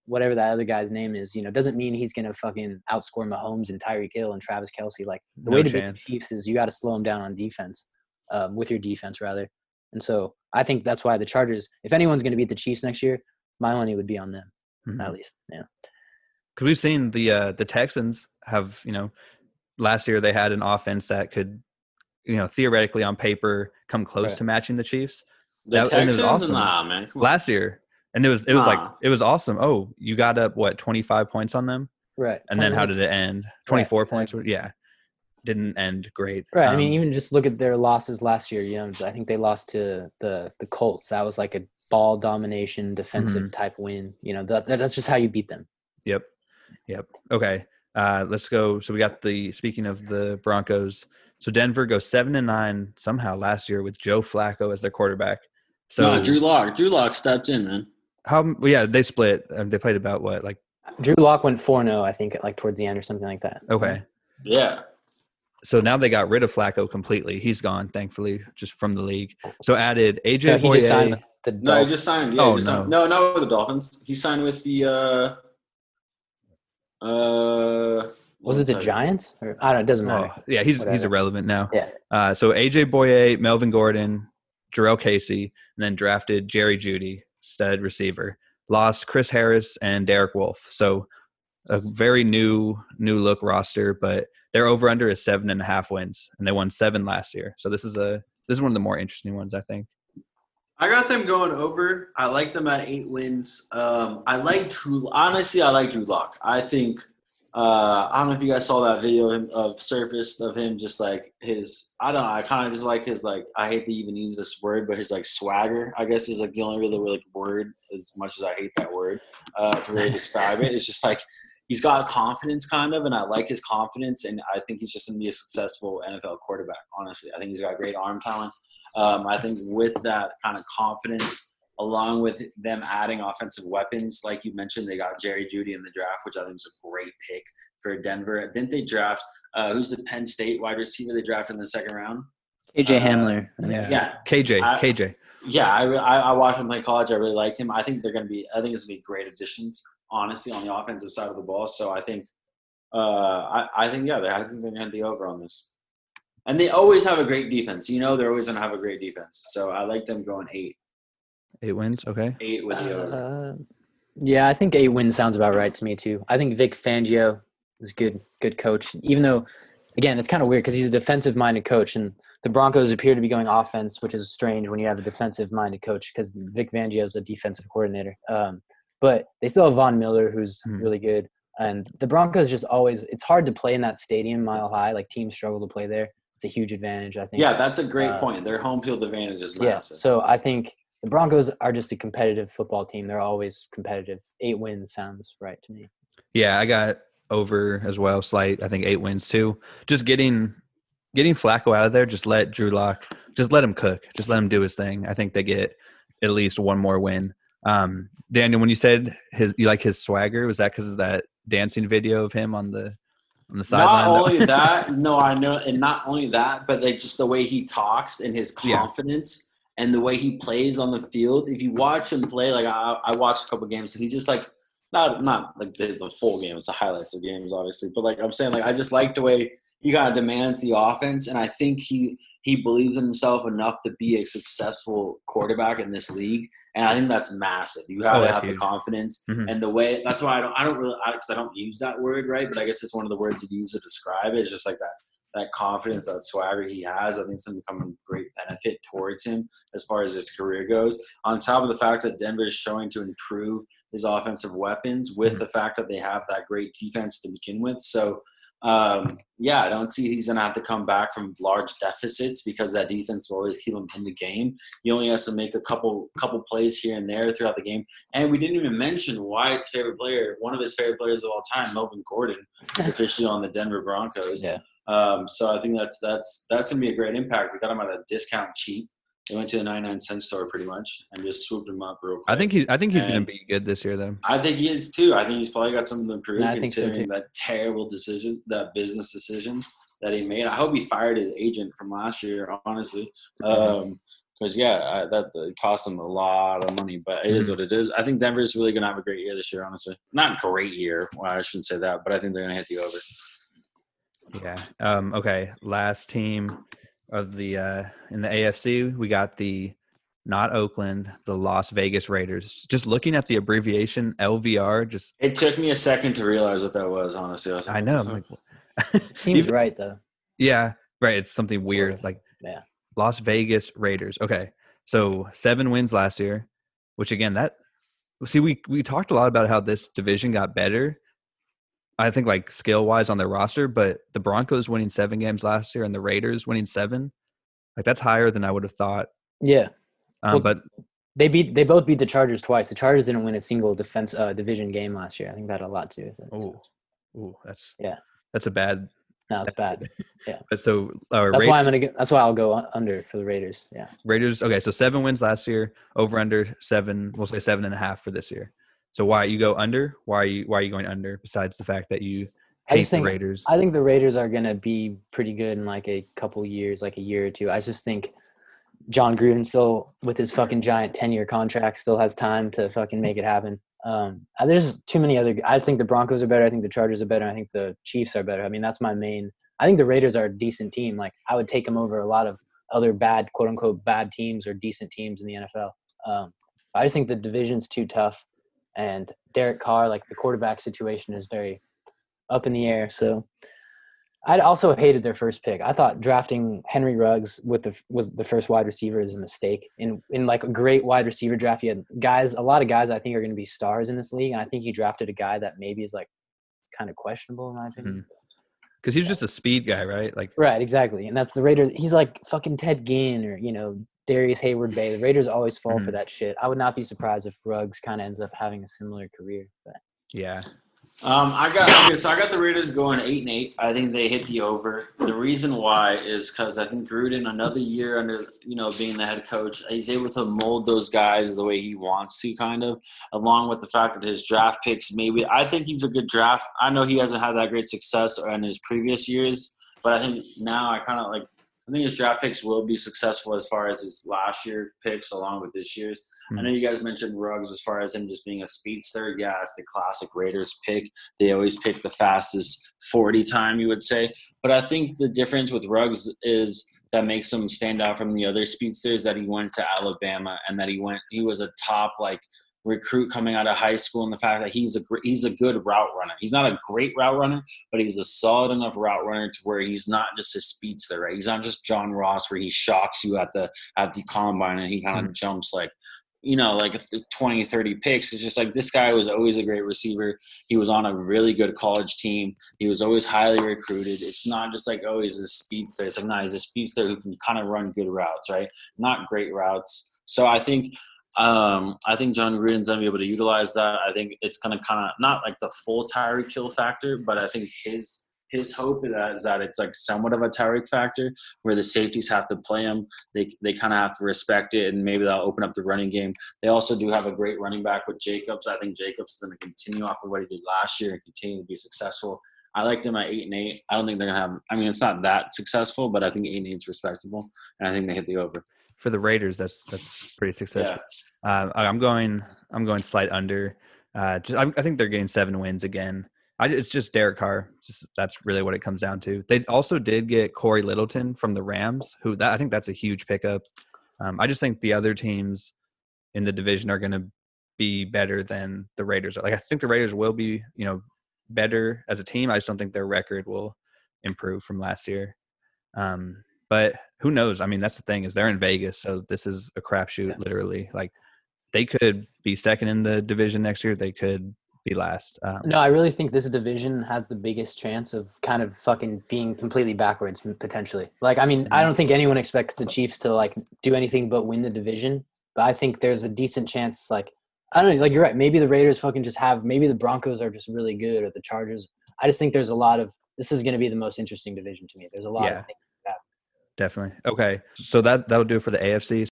whatever that other guy's name is, you know, doesn't mean he's going to fucking outscore Mahomes and Tyreek Hill and Travis Kelce. Like the No way to beat the Chiefs is you got to slow them down on defense, um, with your defense rather. And so I think that's why the Chargers, if anyone's going to beat the Chiefs next year, my money would be on them Mhm. at least. Yeah. Because we've seen the uh, the Texans have you know last year they had an offense that could you know theoretically on paper come close Right. to matching the Chiefs The That- and it was Texans, awesome. nah, man. Last year, and it was it was like it was awesome. Oh, you got up what twenty five points on them, Right. and then how did it end? Twenty four points. Yeah, didn't end great. Right. I mean, Um, even just look at their losses last year. You know, I think they lost to the the Colts. That was like a ball domination defensive Mm-hmm. type win. You know, that, that that's just how you beat them. Yep. Yep. Okay. Uh, let's go. So we got the speaking of the Broncos. So Denver goes seven and nine somehow last year with Joe Flacco as their quarterback. So no, Drew Lock. Drew Lock stepped in, man. how? well, Yeah, they split. Um, they played about what? Like Drew Lock went 4 0, I think, like towards the end or something like that. okay. Yeah. So now they got rid of Flacco completely. He's gone, thankfully, just from the league. So added AJ No, he just signed Bouye. with the No, he just signed. Yeah, Oh, he just signed. no, not with the Dolphins. He signed with the uh, uh, Was it the second. Giants? Or I don't. It doesn't matter. Oh, yeah, he's he's irrelevant now. Yeah. Uh, so AJ Bouye, Melvin Gordon, Jurrell Casey, and then drafted Jerry Jeudy, stud receiver. Lost Chris Harris and Derek Wolfe. So a very new new look roster, but their over under is seven and a half wins, and they won seven last year. So this is a this is one of the more interesting ones, I think. I got them going over. I like them at eight wins. Um, I like Drew. Honestly, I like Drew Lock. I think. Uh, I don't know if you guys saw that video of, him, of surfaced of him just like his. I don't know. I kind of just like his like. I hate to even use this word, but his like swagger. I guess is like the only really like word. As much as I hate that word, uh, to really describe it, it's just like he's got confidence kind of, and I like his confidence, and I think he's just gonna be a successful NFL quarterback. Honestly, I think he's got great arm talent. Um, I think with that kind of confidence, along with them adding offensive weapons, like you mentioned, they got Jerry Jeudy in the draft, which I think is a great pick for Denver. Didn't they draft? Uh, who's the Penn State wide receiver they drafted in the second round? KJ Uh, Hamler. Yeah. Yeah, KJ, I- KJ. yeah. I, I, I watched him play college. I really liked him. I think they're going to be. I think it's going to be great additions, honestly, on the offensive side of the ball. So I think, uh, I, I think yeah, they, I think they're going to the over on this. And they always have a great defense. You know, they're always going to have a great defense. So I like them going eight, Eight wins. Okay. eight with the over. Uh, yeah, I think eight wins sounds about right to me too. I think Vic Fangio is good, good coach. Even though, again, it's kind of weird because he's a defensive-minded coach, and the Broncos appear to be going offense, which is strange when you have a defensive-minded coach because Vic Fangio is a defensive coordinator. Um, but they still have Von Miller, who's Hmm. really good, and the Broncos just always. It's hard to play in that stadium, mile high. Like teams struggle to play there. It's a huge advantage, I think. Yeah, that's a great Uh, point. Their home field advantage is massive. Yeah, so I think the Broncos are just a competitive football team. They're always competitive. Eight wins sounds right to me. Yeah, I got over as well. Slight, I think eight wins too. Just getting getting Flacco out of there. Just let Drew Lock. Just let him cook. Just let him do his thing. I think they get at least one more win. Um, Daniel, when you said his, you like his swagger, was that because of that dancing video of him on the on the not only that, no, I know, and not only that, but like just the way he talks and his Yeah. confidence and the way he plays on the field. If you watch him play, like I, I watched a couple games, and he just like not not like the, the full game, it's the highlights of games, obviously, but like I'm saying, like I just like the way he kind of demands the offense, and I think he he believes in himself enough to be a successful quarterback in this league, and I think that's massive. You have Oh, to have the huge. confidence Mhm. and the way that's why I don't I don't really because I, don't use that word right, but I guess it's one of the words you use to describe it. It's just like that that confidence, that swagger he has. I think it's going to become a great benefit towards him as far as his career goes. On top of the fact that Denver is showing to improve his offensive weapons with Mhm. the fact that they have that great defense to begin with. So. Um, yeah, I don't see he's gonna have to come back from large deficits because that defense will always keep him in the game. He only has to make a couple couple plays here and there throughout the game. And we didn't even mention Wyatt's favorite player, one of his favorite players of all time, Melvin Gordon, is officially on the Denver Broncos. Yeah. Um, so I think that's that's that's gonna be a great impact. We got him at a discount cheap. They went to the 99 cent store pretty much and just swooped him up real quick. I think he. I think he's going to be good this year, though. I think he is too. I think he's probably got something to improve Yeah, I think so, considering that terrible decision, that business decision that he made. I hope he fired his agent from last year, honestly. Because, yeah, I, that it cost him a lot of money, but it is Mhm. what it is. I think Denver's really going to have a great year this year, honestly. Not great year. Well, I shouldn't say that, but I think they're going to hit the over. Yeah. Um, okay. Last team of the uh, in the AFC, we got the not Oakland, the Las Vegas Raiders. Just looking at the abbreviation LVR, just It took me a second to realize what that was, honestly. I, was like, I know. I'm like, It seems Even- right though. Yeah, right. It's something weird. Like Yeah. Las Vegas Raiders. Okay. So seven wins last year, which again, that see, we we talked a lot about how this division got better. I think like skill wise on their roster, but the Broncos winning seven games last year and the Raiders winning seven, like that's higher than I would have thought. Yeah, Um, Well, but they beat. They both beat the Chargers twice. The Chargers didn't win a single defense uh, division game last year. I think that had a lot to do with it. oh, oh, that's Yeah. that's a bad. no, it's bad. Yeah. so uh, That's Ra- why I'm gonna. Get, that's why I'll go under for the Raiders. Yeah. Raiders. Okay, so seven wins last year, over under seven. We'll say seven and a half for this year. So why you go under? Why are you why are you going under? Besides the fact that you I hate just the think Raiders. I think the Raiders are gonna be pretty good in like a couple years, like a year or two. I just think Jon Gruden still with his fucking giant ten year contract still has time to fucking make it happen. Um, there's too many other. I think the Broncos are better. I think the Chargers are better. I think the Chiefs are better. I mean, that's my main. I think the Raiders are a decent team. Like I would take them over a lot of other bad, quote unquote, bad teams or decent teams in the NFL. Um, I just think the division's too tough, and Derek Carr, like the quarterback situation, is very up in the air. So I also hated their first pick. I thought drafting Henry Ruggs with the was the first wide receiver is a mistake. In in like a great wide receiver draft, you had guys, a lot of guys I think are going to be stars in this league, and I think he drafted a guy that maybe is like kind of questionable in my opinion. Mm-hmm. Because he he's just a speed guy, right? Like Right, exactly, and that's the Raiders. He's like fucking Ted Ginn or you know Darrius Heyward-Bey. The Raiders always fall for Mhm. that shit. I would not be surprised if Ruggs kind of ends up having a similar career. But yeah, Um, I got okay, so I got the Raiders going eight and eight. I think they hit the over. The reason why is because I think Gruden another year under you know being the head coach, he's able to mold those guys the way he wants to, kind of. Along with the fact that his draft picks, maybe I think he's a good draft. I know he hasn't had that great success in his previous years, but I think now I kind of like. I think his draft picks will be successful as far as his last year picks, along with this year's. I hmm. know you guys mentioned Ruggs as far as him just being a speedster. Yeah, it's the classic Raiders pick. They always pick the fastest 40 time, you would say. But I think the difference with Ruggs is that makes him stand out from the other speedsters that he went to Alabama and that he went, he was a top like recruit coming out of high school and the fact that he's a he's a good route runner. He's not a great route runner, but he's a solid enough route runner to where he's not just a speedster, right? He's not just John Ross where he shocks you at the at the combine and he kind of mm-hmm. jumps like you know, like 20, 30 picks. It's just like this guy was always a great receiver. He was on a really good college team. He was always highly recruited. It's not just like, oh, he's a speedster. It's like, no, he's a speedster who can kind of run good routes, right? Not great routes. So I think um, I think Jon Gruden's gonna be able to utilize that. I think it's gonna kind of not like the full Tyreek Hill factor, but I think his his hope is that, it's like somewhat of a Tyreek factor where the safeties have to play him. They they kind of have to respect it, and maybe that'll open up the running game. They also do have a great running back with Jacobs. I think Jacobs is going to continue off of what he did last year and continue to be successful. I liked him at eight and eight. I don't think they're gonna have. I mean, it's not that successful, but I think eight and eight is respectable, and I think they hit the over. For the Raiders, that's that's pretty successful. Uh, I- I'm going. I'm going slight under. Uh, just, I, I think they're getting seven wins again. I, it's just Derek Carr. Just that's really what it comes down to. They also did get Cory Littleton from the Rams, who that, I think that's a huge pickup. Um, I just think the other teams in the division are going to be better than the Raiders are. Like I think the Raiders will be, you know, better as a team. I just don't think their record will improve from last year. Um, but who knows? I mean, that's the thing is they're in Vegas, so this is a crapshoot. Yeah. Literally, like they could be second in the division next year. They could be last. Um, No, I really think this division has the biggest chance of kind of fucking being completely backwards potentially. Like, I mean, I don't think anyone expects the Chiefs to like do anything but win the division, but I think there's a decent chance. Like, I don't know. Like, you're right. Maybe the Raiders fucking just have. Maybe the Broncos are just really good, or the Chargers. I just think there's a lot of. This is going to be the most interesting division to me. There's a lot Yeah. of things. Definitely. Okay. So that that'll do it for the AFC.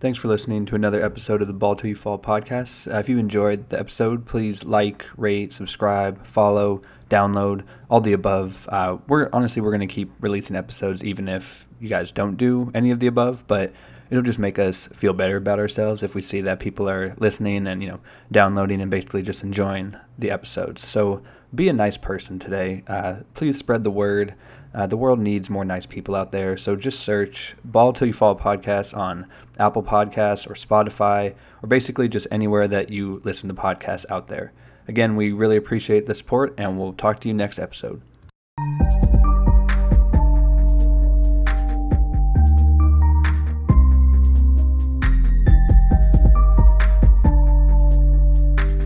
Thanks for listening to another episode of the Ball Til You Fall podcast. Uh, if you enjoyed the episode, please like, rate, subscribe, follow, download, all the above. Uh, we're honestly we're going to keep releasing episodes even if you guys don't do any of the above, but it'll just make us feel better about ourselves if we see that people are listening and you know downloading and basically just enjoying the episodes. So be a nice person today. Uh, please spread the word. Uh, the world needs more nice people out there. So just search Ball Til You Fall podcast on Apple Podcasts or Spotify or basically just anywhere that you listen to podcasts out there. Again, we really appreciate the support and we'll talk to you next episode.